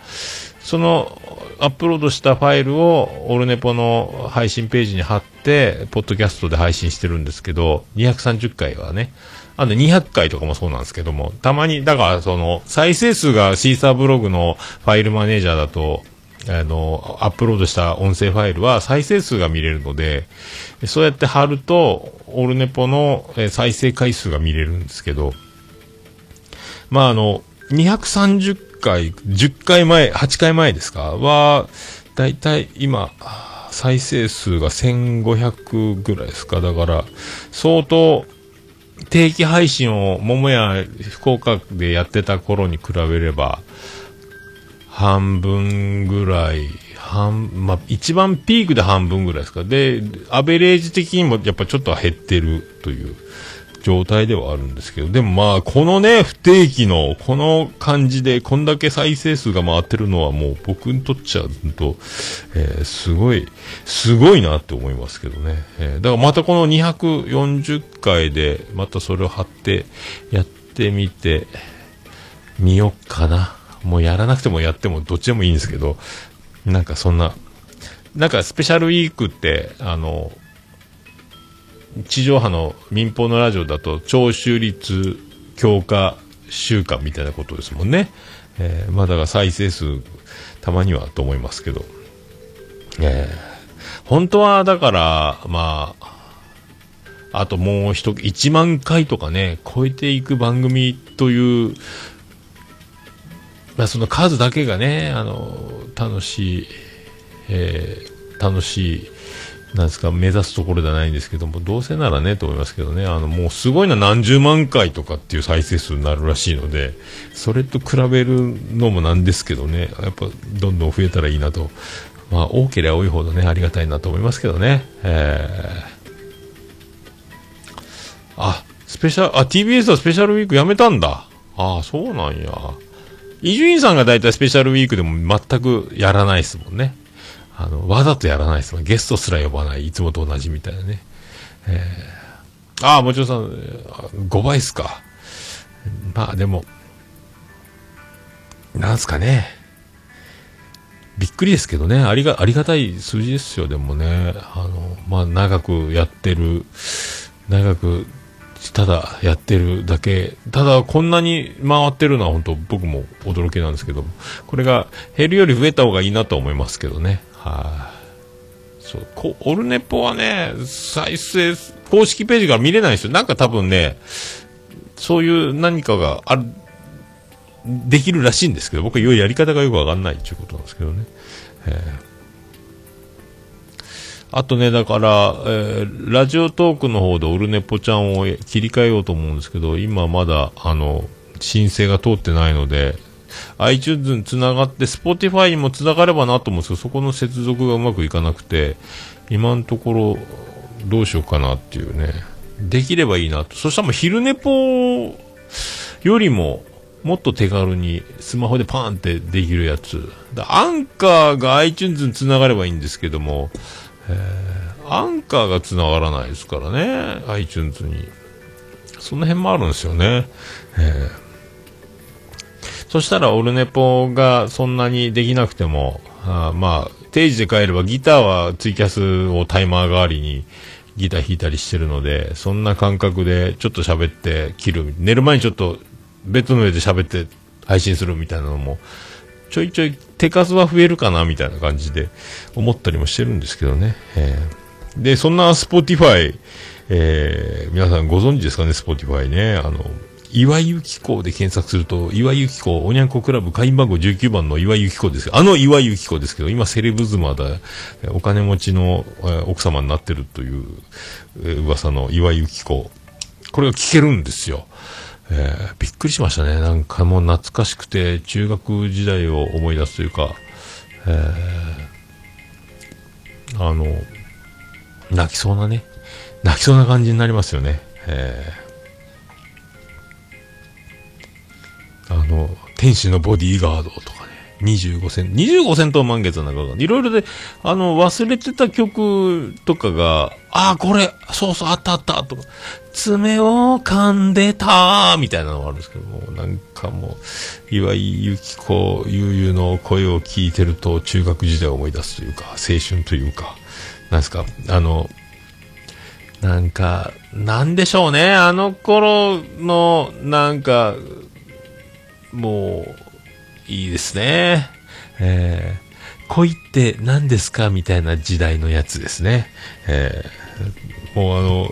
そのアップロードしたファイルをオルネポの配信ページに貼って、ポッドキャストで配信してるんですけど、230回はね、あの200回とかもそうなんですけども、たまに、だからその、再生数がシーサーブログのファイルマネージャーだと、あの、アップロードした音声ファイルは再生数が見れるので、そうやって貼ると、オルネポの再生回数が見れるんですけど、まああの、230回、10回前、8回前ですか？は、だいたい今、再生数が1500ぐらいですか？だから、相当、定期配信を桃屋福岡でやってた頃に比べれば、半分ぐらい、半、まあ、一番ピークで半分ぐらいですか？で、アベレージ的にもやっぱちょっと減ってるという状態ではあるんですけど、でもまあ、このね、不定期の、この感じで、こんだけ再生数が回ってるのはもう僕にとっちゃうと、えーすごい、すごいなって思いますけどね。えーだからまたこの240回で、またそれを貼って、やってみて、みよっかな。もうやらなくてもやってもどっちでもいいんですけど、なんかそんな、なんかスペシャルウィークって、あの、地上波の民放のラジオだと聴取率強化週間みたいなことですもんね。えーまだから再生数たまにはと思いますけど。えー本当はだから、まあ、あともう一、1万回とかね、超えていく番組という、まあその数だけがね、あの、楽しい、えー楽しい、なんですか、目指すところではないんですけども、どうせならね、と思いますけどね、あの、もうすごいな、何十万回とかっていう再生数になるらしいので、それと比べるのもなんですけどね、やっぱ、どんどん増えたらいいなと。まあ、多ければ多いほどね、ありがたいなと思いますけどね。えーあ、スペシャル、あ、TBS はスペシャルウィークやめたんだ。ああ、そうなんや。伊集院さんが大体スペシャルウィークでも全くやらないですもんね。あの、わざとやらないですもん。ゲストすら呼ばない。いつもと同じみたいなね。えー、ああ、もちろんさん、5倍っすか。まあでも、なんすかね。びっくりですけどね。ありが、ありがたい数字ですよ、でもね。あの、まあ長くやってる、長く、ただやってるだけ、ただこんなに回ってるのは本当僕も驚きなんですけど、これが減るより増えた方がいいなと思いますけどね。はい、そう、こオルネポはね、再生、公式ページから見れないんですよ。なんか多分ね、そういう何かがある、できるらしいんですけど、僕はやり方がよくわかんないっていうことなんですけどね。えーあとね、だから、えーラジオトークの方でオルネポちゃんを切り替えようと思うんですけど、今まだ、あの、申請が通ってないので、iTunes につながって、Spotify にもつながればなと思うんですけど、そこの接続がうまくいかなくて、今のところ、どうしようかなっていうね。できればいいなと。そしたらもう昼寝ぽよりも、もっと手軽にスマホでパーンってできるやつ。だアンカーが iTunes につながればいいんですけども、アンカーが繋がらないですからね、iTunes に。その辺もあるんですよね。えーそしたら、オルネポがそんなにできなくても、あまあ、定時で帰ればギターはツイキャスをタイマー代わりにギター弾いたりしてるので、そんな感覚でちょっと喋って切る。寝る前にちょっとベッドの上で喋って配信するみたいなのも、ちょいちょい手数は増えるかなみたいな感じで思ったりもしてるんですけどね。えーで、そんな Spotify、えー皆さんご存知ですかね、Spotify ね。あの、岩井由紀子で検索すると、岩井由紀子、おにゃんこクラブ会員番号19番の岩井由紀子ですあの岩井由紀子ですけど、今セレブ妻だ、お金持ちの、奥様になってるという、噂の岩井由紀子。これが聞けるんですよ。えーびっくりしましたね。なんかもう懐かしくて、中学時代を思い出すというか、えーあの、泣きそうなね、泣きそうな感じになりますよね。えーあの、天使のボディーガードとかね、25セント、25セント満月なんかが、いろいろで、あの、忘れてた曲とかが、ああ、これ、そうそう、あったあった、とか、爪を噛んでたみたいなのがあるんですけども、なんかもう、岩井由紀子、ゆうゆの声を聞いてると、中学時代を思い出すというか、青春というか、なんですか、あの、なんか、なんでしょうね、あの頃の、なんか、もう、いいですね。えー、恋って何ですかみたいな時代のやつですね。えー、もうあの、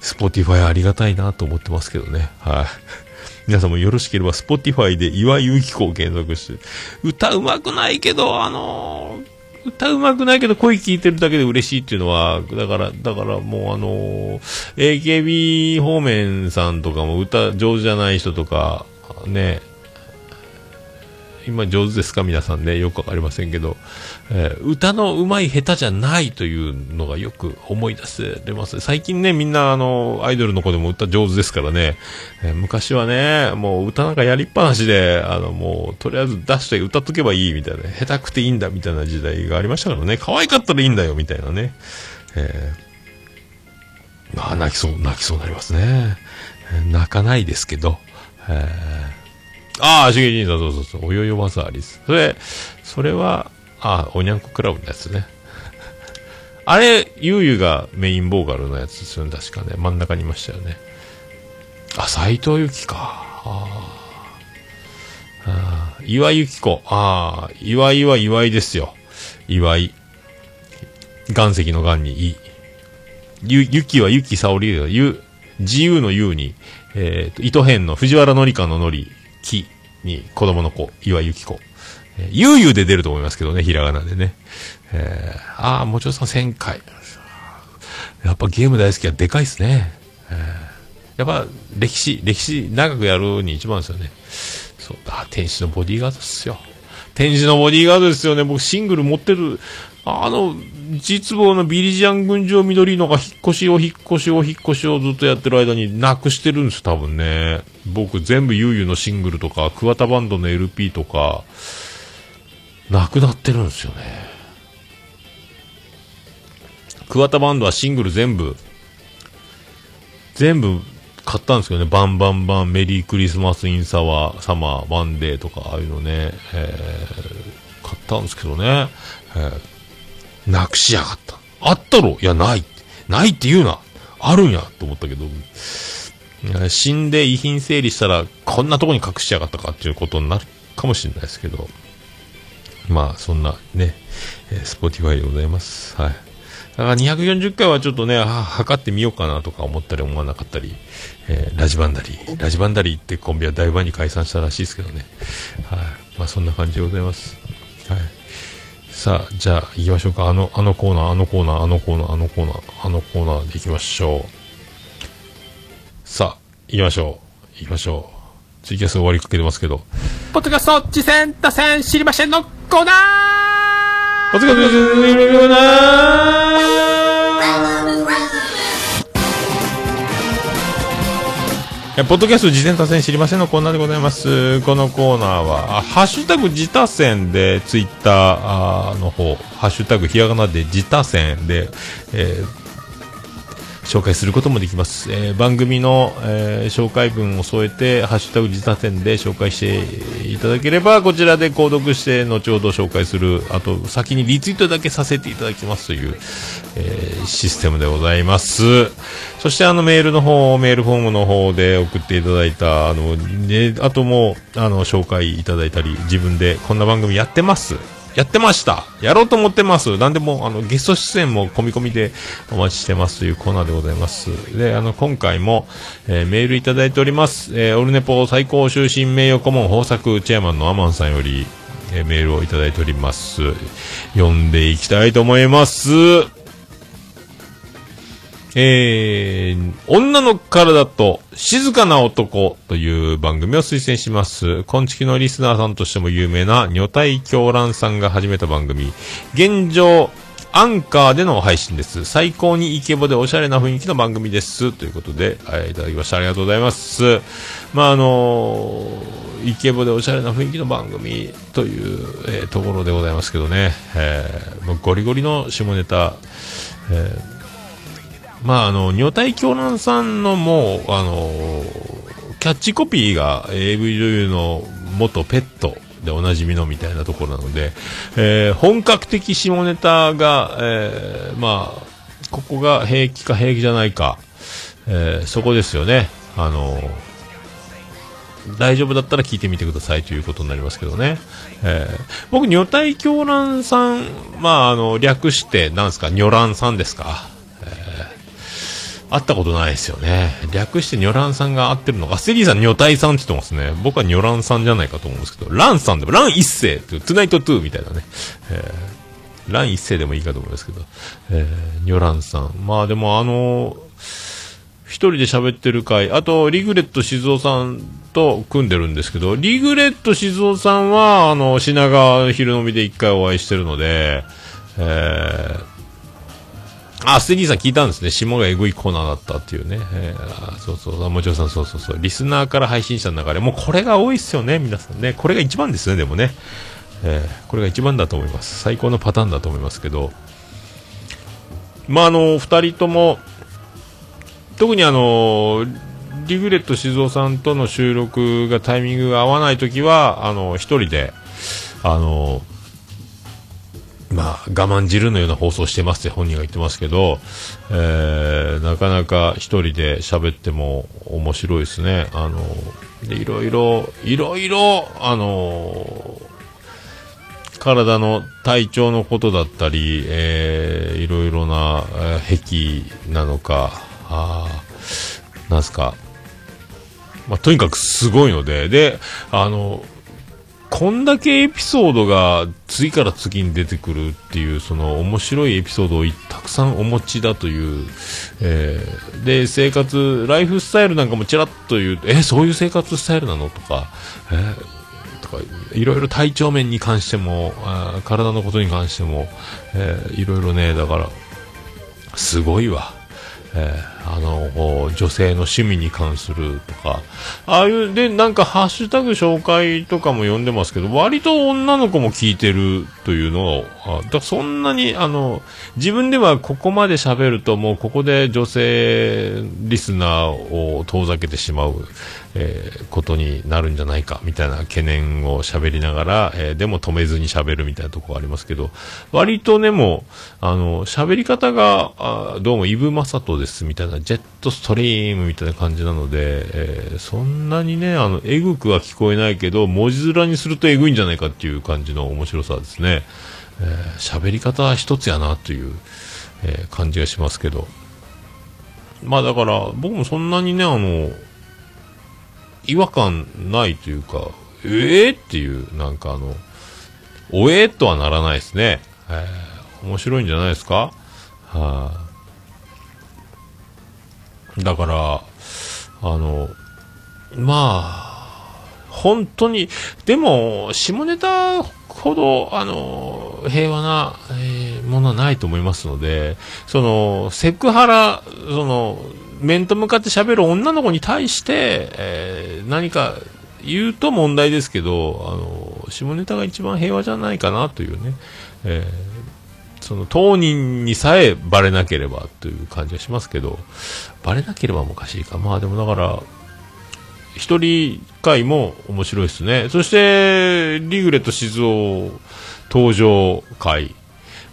Spotify ありがたいなと思ってますけどね。はい。皆さんもよろしければ、 Spotify で岩井由紀子を検索して、歌うまくないけど、あのー歌うまくないけど声聞いてるだけで嬉しいっていうのは、だから、だからもうあのー、AKB 方面さんとかも歌上手じゃない人とか、ね、今上手ですか？皆さんね、よくわかりませんけど、えー、歌の上手い下手じゃないというのがよく思い出せれます。最近ね、みんなあの、アイドルの子でも歌上手ですからね、えー、昔はね、もう歌なんかやりっぱなしで、あの、もう、とりあえず出して歌っとけばいいみたいな、下手くていいんだみたいな時代がありましたからね、可愛かったらいいんだよみたいなね、えー、まあ、泣きそう、泣きそうになりますね。泣かないですけど、えーああ、しげじんさん、そうそうそう、およよわざありす。それ、それは、ああ、おにゃんこクラブのやつね。あれ、ゆうゆうがメインボーカルのやつですよね、確かね。真ん中にいましたよね。あ、斎藤由貴か。ああ。岩井由紀子。ああ、岩井は岩井ですよ。岩井。岩石の岩にい。ゆ、ゆきはゆきさおりだよ。ゆ、自由のゆうに、えっ、ー、と、糸編の藤原紀香ののり、木に子供の子、岩井由紀子。えー、ゆうゆうで出ると思いますけどね、ひらがなでね。えー、ああ、もちろんさん1000回。やっぱゲーム大好きはでかいっすね。えー、やっぱ歴史、歴史長くやるに一番ですよね。そうだ、天使のボディーガードっすよ。天使のボディーガードですよね。僕シングル持ってる。あの、実望のビリジアン群青緑のが引っ越しを引っ越しを引っ越しをずっとやってる間になくしてるんです、多分ね。僕全部ゆうゆうのシングルとか、桑田バンドの LP とか、なくなってるんですよね。桑田バンドはシングル全部、全部買ったんですけどね、バンバンバン、メリークリスマスインサワー、サマー、ワンデーとか、ああいうのね、えー、買ったんですけどね、えーなくしやがった。あったろいや、ない。ないって言うな。あるんや、と思ったけど、死んで遺品整理したら、こんなとこに隠しやがったかっていうことになるかもしれないですけど、まあ、そんなね、えー、 Spotify でございます。はい。だから240回はちょっとね、は、測ってみようかなとか思ったり思わなかったり、えー、ラジバンダリー、ラジバンダリーってコンビは大盤に解散したらしいですけどね。はい。まあ、そんな感じでございます。はい。さあ、じゃあ行きましょうか。あの、あのコーナー、あのコーナー、あのコーナー、あのコーナー、あのコーナーで行きましょう。さあ、行きましょう。行きましょう。ツイキャス終わりかけてますけど。ポッドキャスト、次戦、打線、知りませんのコーナーお疲れ様です。コーナーポッドキャスト自転多戦知りませんのコーナーでございます。このコーナーは、ハッシュタグ自他戦でツイッターの方、ハッシュタグひらがなで自他戦で、えー紹介することもできます、えー、番組の、えー、紹介文を添えて「ハッシュタグ自他店」で紹介していただければこちらで購読して後ほど紹介するあと先にリツイートだけさせていただきますという、えー、システムでございます。そしてあのメールの方メールフォームの方で送っていただいたあの、ね、あともあの紹介いただいたり自分でこんな番組やってます。やってました。やろうと思ってます。なんでも、あの、ゲスト出演も込み込みでお待ちしてますというコーナーでございます。で、あの、今回も、えー、メールいただいております。えー、オルネポ最高終身名誉顧問豊作チェアマンのアマンさんより、えー、メールをいただいております。読んでいきたいと思います。えー、女の体と静かな男という番組を推薦します。今月のリスナーさんとしても有名な女体狂乱さんが始めた番組。現状、アンカーでの配信です。最高にイケボでおしゃれな雰囲気の番組です。ということで、はい、いただきました。ありがとうございます。まあ、あのー、イケボでおしゃれな雰囲気の番組という、えーところでございますけどね、えーゴリゴリの下ネタ、えーまあ、あの、女体狂乱さんのもう、あの、キャッチコピーが AV 女優の元ペットでおなじみのみたいなところなので、えー本格的下ネタが、えーまあ、ここが平気か平気じゃないか、えーそこですよね。あの大丈夫だったら聞いてみてくださいということになりますけどね。えー僕、女体狂乱さん、まあ、あの、略して、なんですか、女乱さんですか？会ったことないですよね。略してニョランさんが合ってるのか。セリーさんニョタイさんって言ってますね。僕はニョランさんじゃないかと思うんですけど、ランさんでも、ラン一世、トゥナイトトゥーみたいなね。えー、ラン一世でもいいかと思いますけど、えー、ニョランさん。まあでもあの一人で喋ってる回、あと、リグレット静雄さんと組んでるんですけど、リグレット静雄さんは、あの、品川昼飲みで一回お会いしてるので、えー、あ、ステディさん聞いたんですね。下がエグいコーナーだったっていうね。えー、そうそう、もちろんさん、そうそうそう。リスナーから配信者の中で、もうこれが多いっすよね、皆さんね。これが一番ですね、でもね。えー、これが一番だと思います。最高のパターンだと思いますけど。まあ、あの、二人とも、特にあの、リグレット静雄さんとの収録がタイミングが合わないときは、あの、一人で、あの、まあ、我慢汁のような放送してますって本人が言ってますけど、えーなかなか一人で喋っても面白いですね。あの、で、いろいろ、いろいろ、あの、体の体調のことだったり、えーいろいろな、えー癖なのか、あーなんすか、まあ、とにかくすごいので、で、あの、こんだけエピソードが次から次に出てくるっていう、その面白いエピソードをたくさんお持ちだという、えーで、生活、ライフスタイルなんかもちらっと言うと、え、そういう生活スタイルなのとか、えーとか、いろいろ体調面に関しても、あ体のことに関しても、えーいろいろね、だから、すごいわ。えーあの、女性の趣味に関するとか、ああいう、で、なんかハッシュタグ紹介とかも読んでますけど、割と女の子も聞いてるというのを、だそんなに、あの、自分ではここまで喋るともうここで女性リスナーを遠ざけてしまう、えーことになるんじゃないか、みたいな懸念を喋りながら、えーでも止めずに喋るみたいなところありますけど、割とね、もう、あの、喋り方が、あどうもイブマサトです、みたいな、ジェットストリームみたいな感じなので、えーそんなにね、あの、えぐくは聞こえないけど、文字面にするとえぐいんじゃないかっていう感じの面白さですね。えー喋り方は一つやなという、えー感じがしますけど。まあだから、僕もそんなにね、あの、違和感ないというか、ええっていう、なんかあの、おえーとはならないですね。えー面白いんじゃないですか？はい、だから、あの、まあ、本当に、でも、下ネタほど、あの、平和な、えーものはないと思いますので、その、セクハラ、その、面と向かって喋る女の子に対して、えー何か言うと問題ですけど、あの、下ネタが一番平和じゃないかなというね、えーその当人にさえバレなければという感じがしますけど、バレなければもおかしいか。まあでもだから、一人会も面白いですね。そして、リグレット静雄登場会。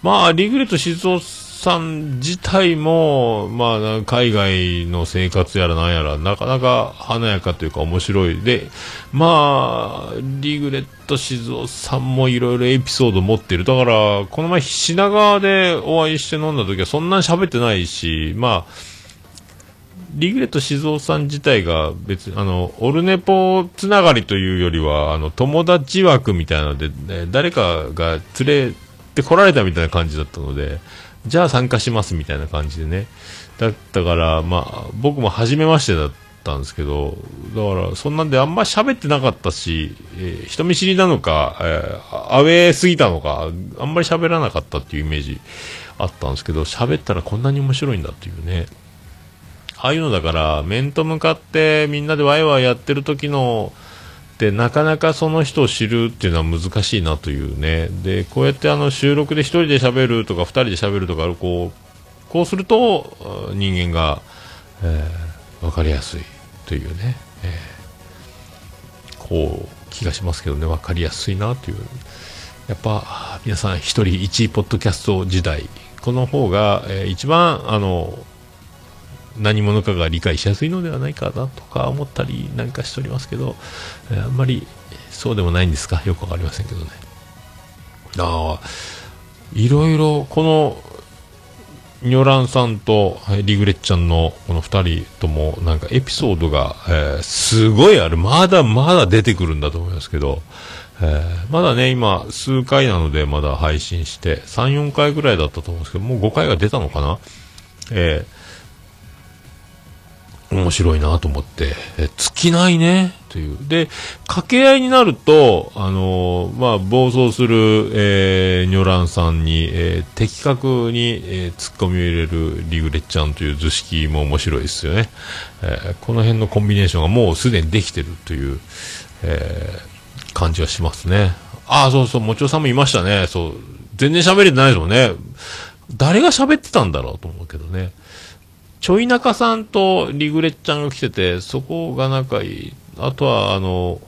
まあ、リグレット静雄さん自体も、まあ、海外の生活やらなんやら、なかなか華やかというか面白い。で、まあ、リグレット静雄さんもいろいろエピソード持ってる。だから、この前品川でお会いして飲んだ時はそんなに喋ってないし、まあ、リグレット静雄さん自体が別に、あの、オルネポつながりというよりは、あの、友達枠みたいなので、ね誰かが連れて来られたみたいな感じだったので、じゃあ参加しますみたいな感じでね。だったから、まあ、僕も初めましてだったんですけど、だから、そんなんであんま喋ってなかったし、えー人見知りなのか、えーアウェーすぎたのか、あんまり喋らなかったっていうイメージあったんですけど、喋ったらこんなに面白いんだっていうね。ああいうのだから、面と向かってみんなでワイワイやってる時のでなかなかその人を知るっていうのは難しいなというね。でこうやってあの収録で1人で喋るとか2人で喋るとかこうこうすると人間が、えー、分かりやすいというね、えー、こう気がしますけどね。分かりやすいなという。やっぱ皆さん1人1ポッドキャスト時代この方が、えー、一番あの何者かが理解しやすいのではないかなとか思ったりなんかしておりますけど、えー、あんまりそうでもないんですか？よくわかりませんけどね。ああいろいろこのニョランさんとリグレッちゃんのこの2人ともなんかエピソードが、えー、すごいある。まだまだ出てくるんだと思いますけど、えー、まだね今数回なのでまだ配信して34回ぐらいだったと思うんですけどもう5回が出たのかな？えー面白いなと思って、え、尽きないね、という。で、掛け合いになると、あのー、まあ、暴走する、えー、ニョランさんに、えー、的確に、えー、突っ込みを入れるリグレッちゃんという図式も面白いですよね。えー、この辺のコンビネーションがもうすでにできてるという、えー、感じがしますね。ああ、そうそう、もちろさんもいましたね。そう。全然喋れてないですもんね。誰が喋ってたんだろうと思うけどね。ちょい中さんとリグレッちゃんが来てて、そこが仲いい。あとは、あの、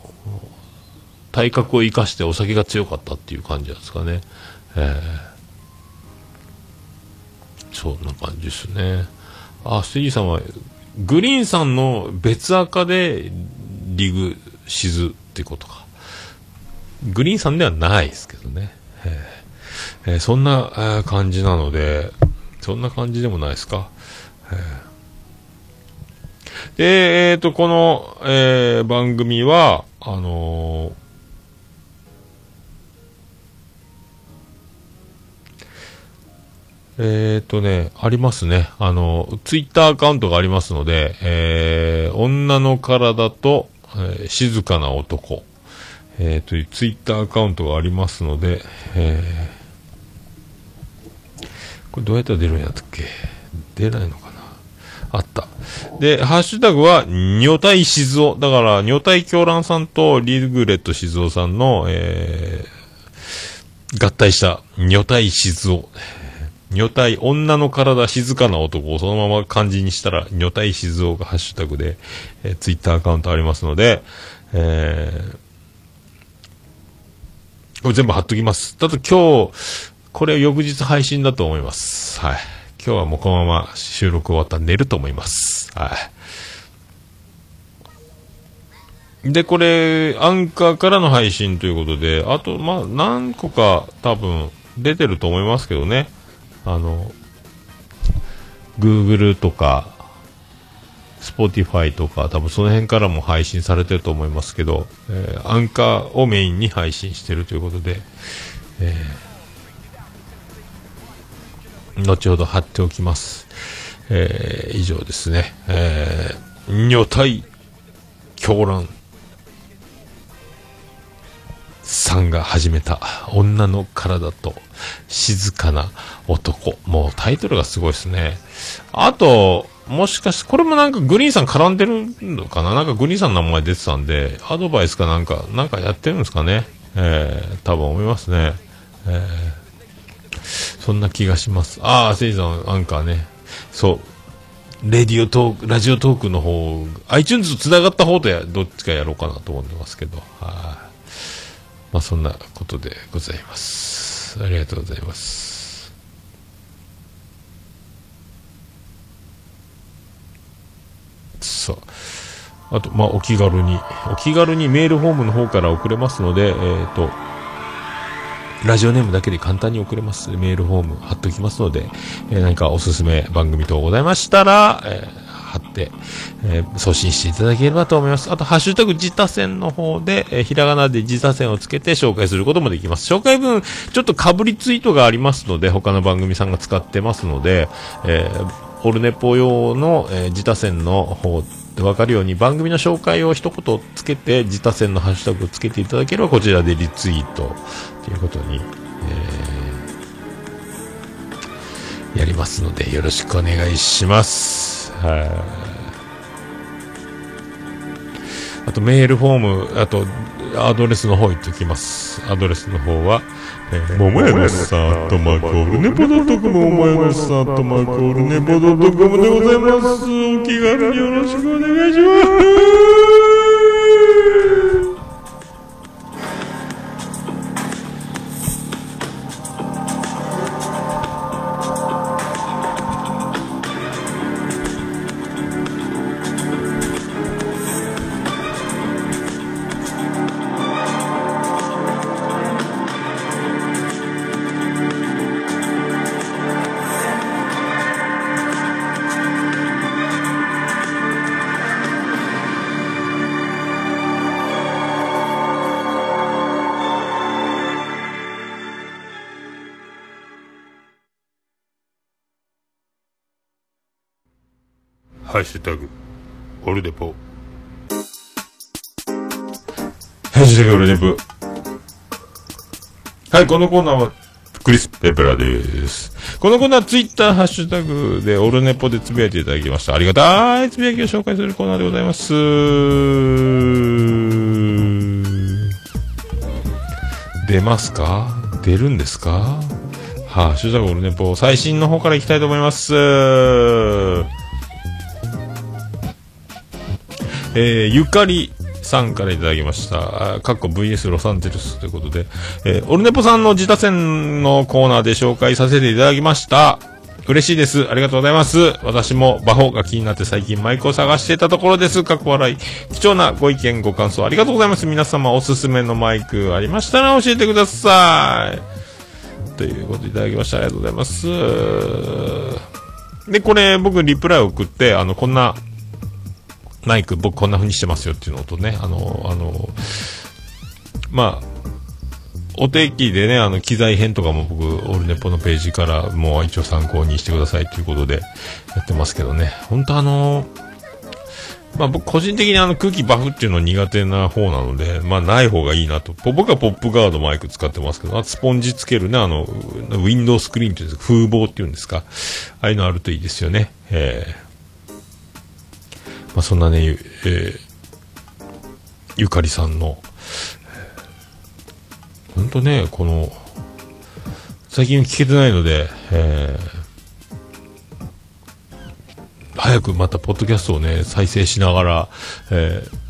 体格を生かしてお酒が強かったっていう感じですかね。えー、そんな感じですね。あ、ステージさんは、グリーンさんの別赤でリグ、シズってことか。グリーンさんではないですけどね。えー、えー、そんな、えー、感じなので、そんな感じでもないですか。で、えっ、ー、と、この、えー、番組は、あのー、えっ、ー、とね、ありますね。あの、ツイッターアカウントがありますので、えー、女の体と、えー、静かな男、えー、というツイッターアカウントがありますので、えー、これどうやったら出るんやったっけ？出ないのかな？あった。で、ハッシュタグは、女体静雄。だから、女体狂乱さんとリグレット静雄さんの、えー、合体した女体静雄。女体、女の体静かな男をそのまま漢字にしたら、女体静雄がハッシュタグで、えー、ツイッターアカウントありますので、えー、これ全部貼っときます。ただ今日、これは翌日配信だと思います。はい。今日はもうこのまま収録終わったら寝ると思います。はい。で、これ、アンカーからの配信ということで、あと、まあ、何個か多分出てると思いますけどね。あの、Google とか、Spotify とか、多分その辺からも配信されてると思いますけど、えー、アンカーをメインに配信してるということで、えー後ほど貼っておきます。えー、以上ですね。えー、女体狂乱さんが始めた女の体と静かな男。もうタイトルがすごいですね。あと、もしかして、これもなんかグリーンさん絡んでるのかな？なんかグリーンさんの名前出てたんで、アドバイスかなんか、なんかやってるんですかね？えー、多分思いますね。えーそんな気がします。ああ、せいさん、アンカーね。そう。レディオトーク、ラジオトークの方、iTunes と繋がった方とや、どっちかやろうかなと思ってますけど。はい。まあ、そんなことでございます。ありがとうございます。さあ。あと、まあ、お気軽に、お気軽にメールフォームの方から送れますので、えっ、ー、と、ラジオネームだけで簡単に送れます。メールフォーム貼っておきますので、えー、何かおすすめ番組等ございましたら、えー、貼って、えー、送信していただければと思います。あと、ハッシュタグ自他戦の方で、えー、ひらがなで自他戦をつけて紹介することもできます。紹介文、ちょっとかぶりツイートがありますので、他の番組さんが使ってますので、えー、オルネポ用の、えー、自他戦の方で分かるように番組の紹介を一言つけて自他戦のハッシュタグをつけていただければこちらでリツイートということに、えー、やりますのでよろしくお願いします。はい。あとメールフォーム、あとアドレスの方行ってきます。アドレスの方は、えー、ももやのさん、とまコールネポドットコム、ももやのさん、とまコールネポドットコムでございます。お気軽によろしくお願いします。はい、このコーナーは、クリス・ペペラです。このコーナーはツイッター、ハッシュタグで、オルネポでつぶやいていただきました。ありがたいつぶやきを紹介するコーナーでございます。出ますか？出るんですか？ハッシュタグオルネポ、最新の方からいきたいと思います。えー、ゆかりさんからいただきました。かっこ VS ロサンゼルスということで、えー、オルネポさんの自他戦のコーナーで紹介させていただきました。嬉しいです。ありがとうございます。私もバホが気になって最近マイクを探していたところです。かっこ笑い。貴重なご意見、ご感想ありがとうございます。皆様おすすめのマイクありましたら教えてください。ということでいただきました。ありがとうございます。で、これ僕リプライを送って、あの、こんな、マイク僕こんな風にしてますよっていうのとね、あの、あの、まあ、お定期でね、あの、機材編とかも僕、オールネポのページからもう一応参考にしてくださいということでやってますけどね。本当あの、まあ僕個人的にあの空気バフっていうのは苦手な方なので、まあない方がいいなと。僕はポップガードマイク使ってますけど、あとスポンジつけるね、あの、ウィンドウスクリーンっていうんですか、風防っていうんですか。ああいうのあるといいですよね。えーまあ、そんなね、ゆえーゆかりさんの、本当ね、この、最近聞けてないので、えー早くまたポッドキャストをね、再生しながら、えー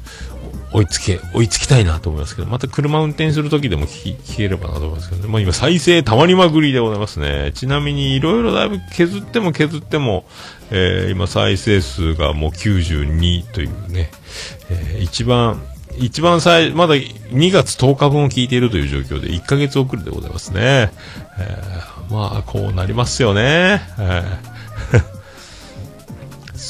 追いつけ、追いつきたいなと思いますけど、また車運転するときでも聞き聞ければなと思いますけどね。まあ今再生たまりまくりでございますね。ちなみにいろいろだいぶ削っても削っても、えー今再生数がもう92というね、えー一番、一番最、まだ2月10日分を聞いているという状況で1ヶ月遅れでございますね。えーまあ、こうなりますよね。えー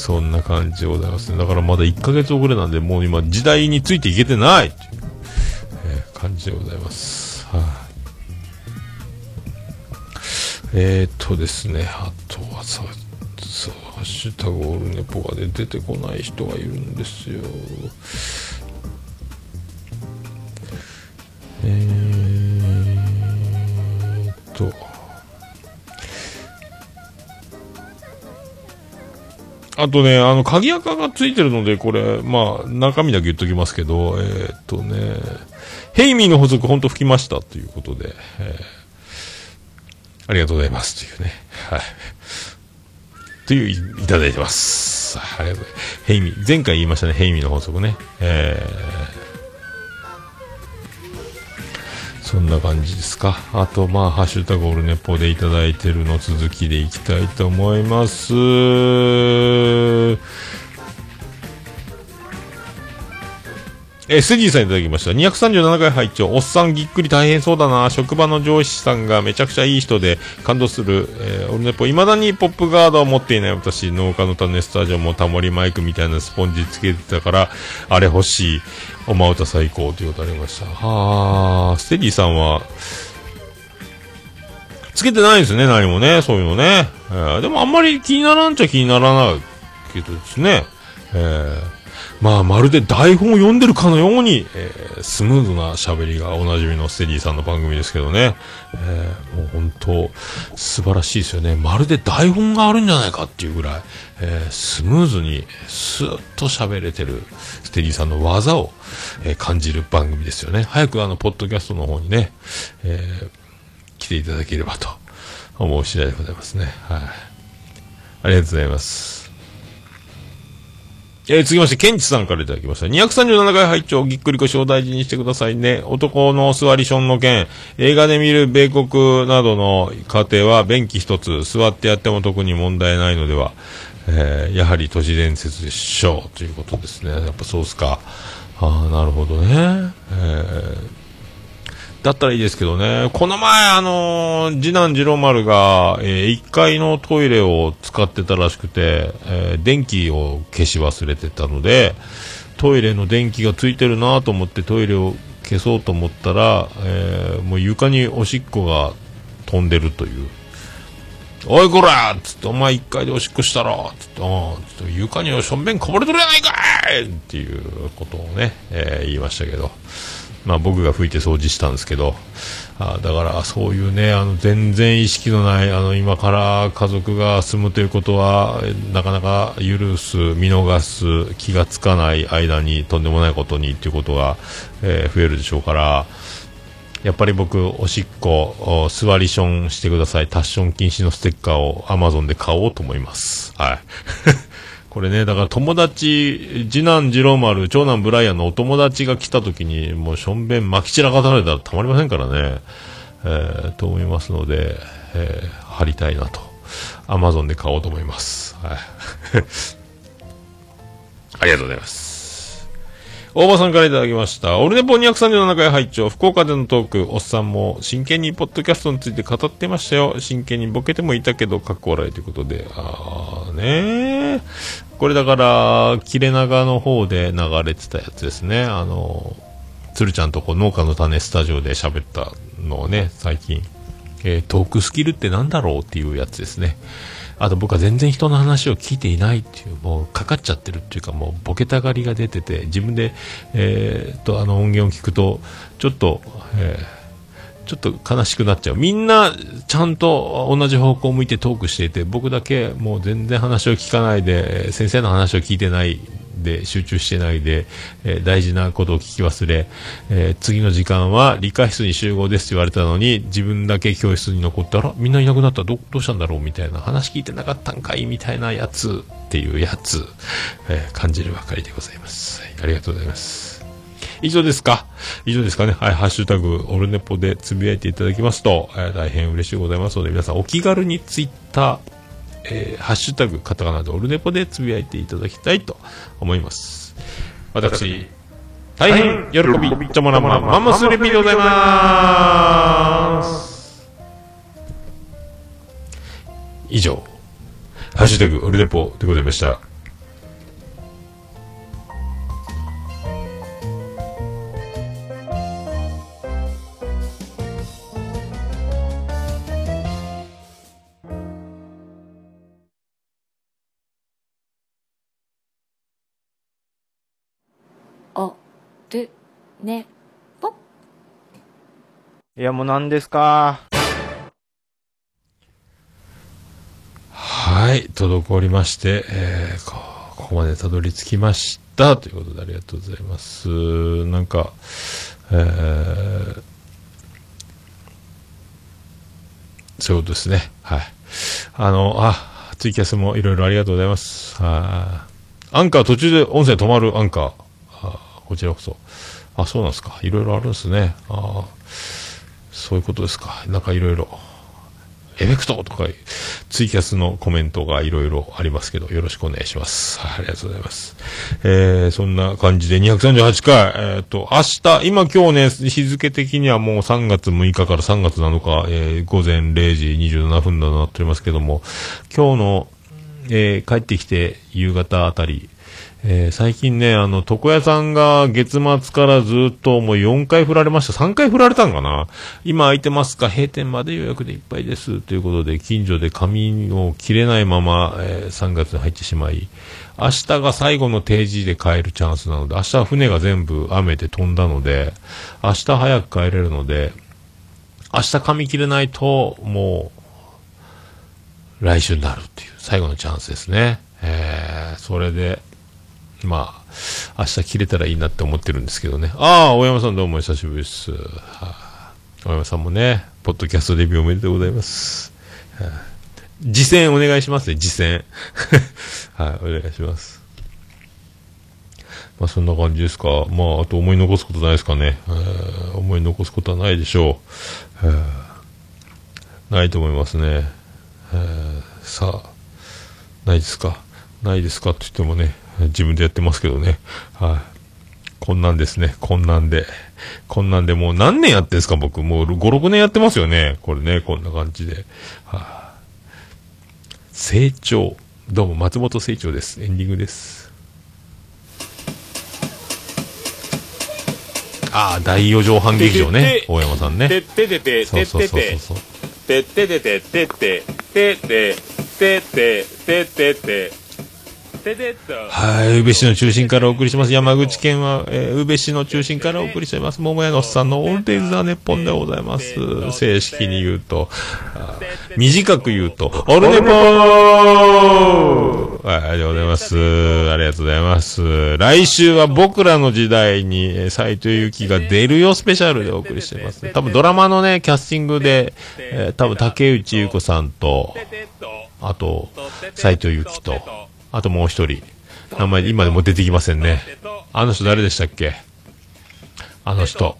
そんな感じでございますね。だからまだ1ヶ月遅れなんで、もう今時代についていけてないっていう、えー感じでございます。はい、えー、っとですね、あとはさ、そう、ハッシュタグオールネポがで出てこない人がいるんですよ。えーっと、あとね、あの、鍵垢がついてるので、これ、まあ、中身だけ言っときますけど、えーっとね、ヘイミーの補足ほんと吹きましたということで、えーありがとうございますというね、はい。というい、ただいてます。ありがとうございます。ヘイミー、前回言いましたね、ヘイミーの法則ね。えーそんな感じですか。あと、まあ、ハッシュタグオルネポでいただいてるの続きでいきたいと思います。え、スディさんいただきました。237回拝聴おっさんぎっくり大変そうだな。職場の上司さんがめちゃくちゃいい人で感動する。えー、オルネポ、未だにポップガードを持っていない私、農家の種スタジオもタモリマイクみたいなスポンジつけてたから、あれ欲しい。おま歌最高ということありました。はあ、ステディさんは、つけてないんですね、何もね、そういうのね。えーでもあんまり気にならんちゃ気にならないけどですね。えーまあ、まるで台本を読んでるかのように、えー、スムーズな喋りがおなじみのステディさんの番組ですけどね、えー、もう本当、素晴らしいですよね。まるで台本があるんじゃないかっていうぐらい、えー、スムーズに、スーッと喋れてるステディさんの技を、え、感じる番組ですよね。早くあの、ポッドキャストの方にね、え、来ていただければと思う次第でございますね。はい。ありがとうございます。えー、続きまして、ケンチさんからいただきました。237回拝聴ぎっくり腰を大事にしてくださいね。男の座りションの件、映画で見る米国などの家庭は便器一つ、座ってやっても特に問題ないのでは、えー、やはり都市伝説でしょう。ということですね。やっぱそうっすか。ああ、なるほどね。えーだったらいいですけどね。この前、あのー、次男次郎丸が、えー、1階のトイレを使ってたらしくて、えー、電気を消し忘れてたので、トイレの電気がついてるなと思ってトイレを消そうと思ったら、えー、もう床におしっこが飛んでるという。おいこらつって、お前1階でおしっこしたろつって、あつって床にしょんべんこぼれとるやないかいっていうことをね、え言いましたけど。まあ、僕が吹いて掃除したんですけど、あだからそういうね、あの全然意識のない、あの今から家族が住むということは、なかなか許す、見逃す、気がつかない間にとんでもないことにということが、えー、増えるでしょうから、やっぱり僕、おしっこ、座りションしてください、タッション禁止のステッカーを Amazon で買おうと思います。はい。これね、だから友達、次男次郎丸、長男ブライアンのお友達が来た時に、もうしょんべん巻き散らかされたらたまりませんからね、えー、と思いますので、えー、貼りたいなと。アマゾンで買おうと思います。はい。ありがとうございます。大場さんからいただきました。オルネポ237回拝聴福岡でのトーク、おっさんも真剣にポッドキャストについて語ってましたよ。真剣にボケてもいたけど、かっこ笑いということで。あーねこれだから、切れ長の方で流れてたやつですね。あの、鶴ちゃんとこ農家の種スタジオで喋ったのをね、最近、えー、トークスキルってなんだろうっていうやつですね。あと僕は全然人の話を聞いていないっていう、もうかかっちゃってるっていうか、もうボケたがりが出てて、自分で、えー、っと、あの音源を聞くと、ちょっと、えー、ちょっと悲しくなっちゃう。みんな、ちゃんと同じ方向を向いてトークしていて、僕だけもう全然話を聞かないで、先生の話を聞いてないで集中してないで、えー、大事なことを聞き忘れ、えー、次の時間は理科室に集合ですって言われたのに自分だけ教室に残ったらみんないなくなった。どどうしたんだろう？みたいな話聞いてなかったんかい？みたいなやつっていうやつ、えー、感じるばかりでございます、はい、ありがとうございます。以上ですか？以上ですかね？はい、ハッシュタグ、オルネポでつぶやいていただきますと、えー、大変嬉しいございますので、皆さんお気軽にツイッター、えー、ハッシュタグ、カタカナでオルネポでつぶやいていただきたいと思います。私、大変喜び、ちょもらま、マンモスレピーでございます。以上、ハッシュタグ、オルネポでございました。ねぽいやもう何ですか？はい、滞りまして、えー、こここまでたどり着きましたということでありがとうございます。なんか、えー、そういうことですね。はい。あの、あ、ツイキャスもいろいろありがとうございます。あアンカー途中で音声止まるアンカー。こちらこそ。あ、そうなんですか。いろいろあるんですね。あそういうことですか。なんかいろいろ。エフェクトとか、ツイキャスのコメントがいろいろありますけど、よろしくお願いします。はい、ありがとうございます。えー、そんな感じで238回、えっ、と、明日、今今日ね、日付的にはもう3月6日から3月7日、えー、午前0時27分となっておりますけども、今日の、えー、帰ってきて夕方あたり、えー最近ね、あの、床屋さんが月末からずっともう4回振られました。3回振られたんかな今空いてますか？閉店まで予約でいっぱいです。ということで、近所で髪を切れないまま、えー3月に入ってしまい、明日が最後の定時で帰るチャンスなので、明日は船が全部雨で飛んだので、明日早く帰れるので、明日髪切れないと、もう、来週になるっていう最後のチャンスですね。えー、それで、まあ、明日切れたらいいなって思ってるんですけどね。ああ、大山さんどうも久しぶりです。はあ大山さんもね、ポッドキャストデビューおめでとうございます。はあ実践お願いしますね、実践。はい、お願いします。まあそんな感じですか。まああと思い残すことないですかね。えー思い残すことはないでしょう。えーないと思いますね。えーさあ、ないですか。ないですかって言ってもね、自分でやってますけどね。はい、こんなんですね。こんなんで。こんなんでもう何年やってんすか僕。もう5、6年やってますよね。これね、こんな感じで。はあ、成長。どうも、松本成長です。エンディングです。ああ、第4畳半劇場ね。大山さんね。てっててて、そうそうそうそう。てててて、てて、てて、てて、てて、てて、はい、宇部市の中心からお送りします。山口県は、えー宇部市の中心からお送りしています。桃屋のおっさんのオールデイズ・ザ・ネッポンでございます。正式に言うと、短く言うと、オルネポーはい、ありがとうございます。ありがとうございます。来週は僕らの時代に、えー斉藤由貴が出るよスペシャルでお送りしています。多分ドラマのね、キャスティングで、えー多分竹内優子さんと、あと、斉藤由貴と、あともう一人。名前今でも出てきませんね。あの人誰でしたっけ？あの人。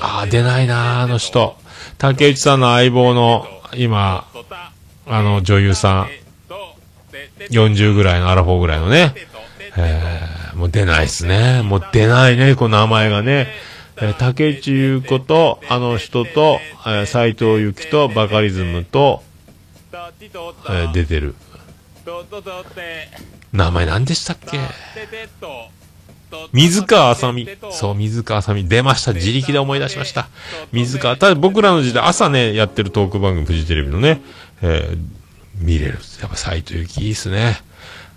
ああ、出ないなあの人。竹内さんの相棒の、今、あの女優さん。40ぐらいのアラフォーぐらいのね。えー、もう出ないっすね。もう出ないね、この名前がね。えー竹内優子と、あの人と、えー藤由貴と、バカリズムと、えー出てる。名前何でしたっけ？水川あさみ。そう、水川あさみ。出ました。自力で思い出しました。水川。ただ僕らの時代、朝ね、やってるトーク番組、フジテレビのね、えー見れる。やっぱ斎藤由貴いいっすね。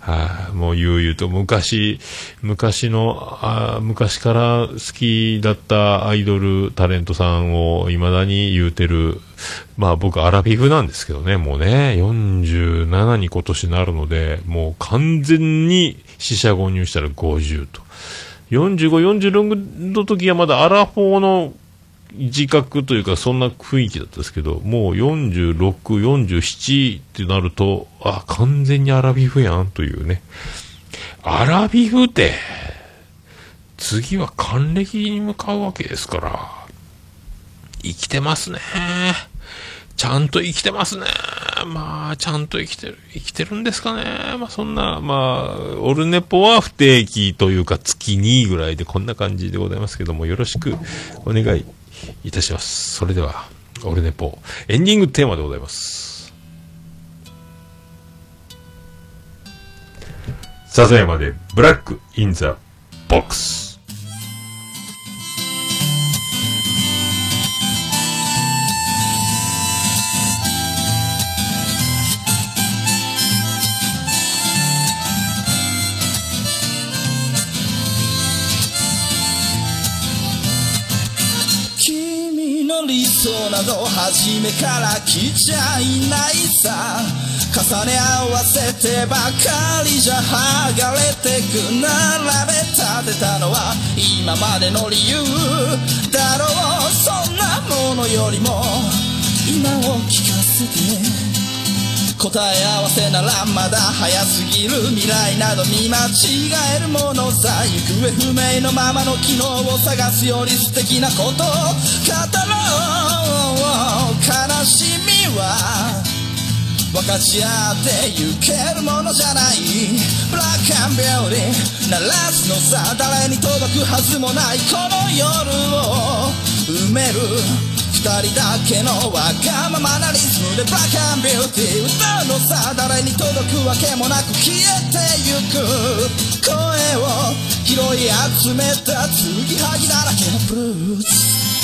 はい、もう悠々と昔、昔の、あ昔から好きだったアイドルタレントさんを未だに言うてる、まあ僕アラフィフなんですけどね、もうね、47に今年なるので、もう完全に死者誤入したら50と。45、46の時はまだアラフォーの自覚というか、そんな雰囲気だったんですけど、もう46、47ってなると、あ、完全にアラビフやんというね。アラビフって、次は還暦に向かうわけですから、生きてますね。ちゃんと生きてますね。まあ、ちゃんと生きてる、生きてるんですかね。まあ、そんな、まあ、オルネポは不定期というか月2ぐらいでこんな感じでございますけども、よろしくお願いいたします。それでは、オルネポ、エンディングテーマでございます。笹山で、 Black in the Box。想など初めから来ちゃいないさ。重ね合わせてばかりじゃ剥がれてく並べ立てたのは今までの理由だろう。そんなものよりも今を聞かせて答え合わせならまだ早すぎる未来など見間違えるものさ。行方不明のままの機能を探すより素敵なことを語ろう。悲しみは分かち合ってゆけるものじゃない。ブラックアンビューティー鳴らすのさ誰に届くはずもないこの夜を埋める。二人だけのわがままなリズムでブラックアンビューティー歌うのさ誰に届くわけもなく消えてゆく。声を拾い集めた継ぎはぎだらけのブルース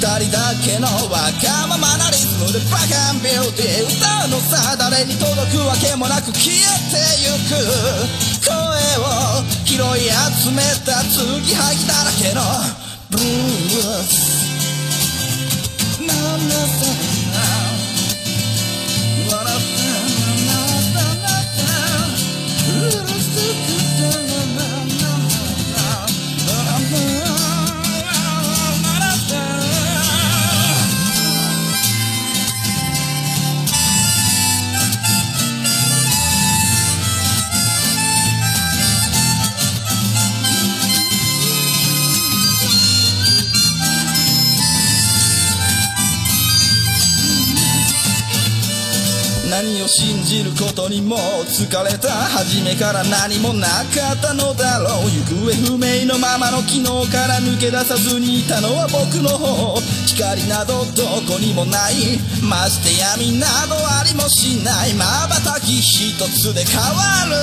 二人だけのわがままなリズムでブラックアンビューティー歌うのさ誰に届くわけもなく消えてゆく声を拾い集めた継ぎはぎだらけのブルース。なんだ信じることにも疲れた初めから何もなかったのだろう行方不明のままの昨日から抜け出さずにいたのは僕の方。光などどこにもない。まして闇などありもしない。瞬き一つで変わる。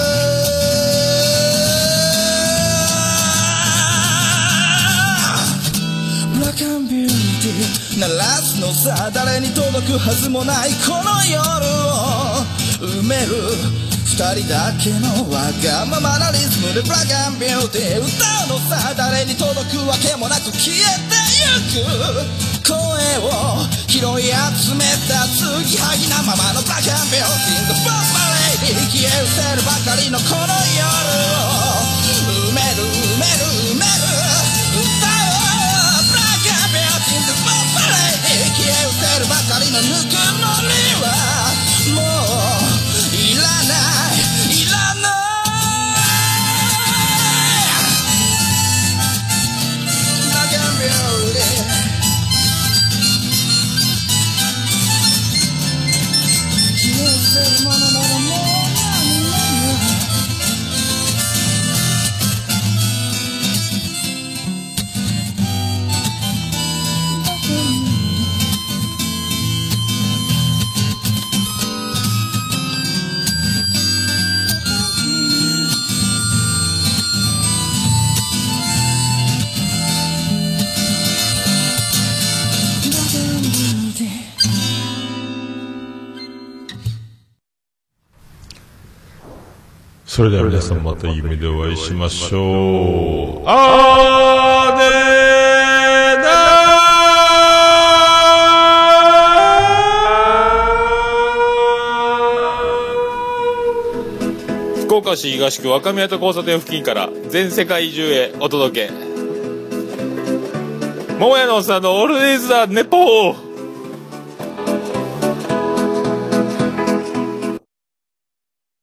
ブラックアンビューティー。鳴らすのさ誰に届くはずもないこの夜を。埋める二人だけのわがままなリズムでブラックアンビューティー歌うのさ誰に届くわけもなく消えてゆく声を拾い集めた継ぎはぎなままのブラックアンビューティー The Boss Lady 消え失せるばかりのこの夜を埋める埋める埋める歌おうブラックアンビューティー The Boss Lady 消え失せるばかりのぬくもりは。それでは皆さんまた夢でお会いしましょう。あーねー福岡市東区若宮と交差点付近から全世界中へお届け桃屋のおっさんのオールディーズ・ザ・ネポー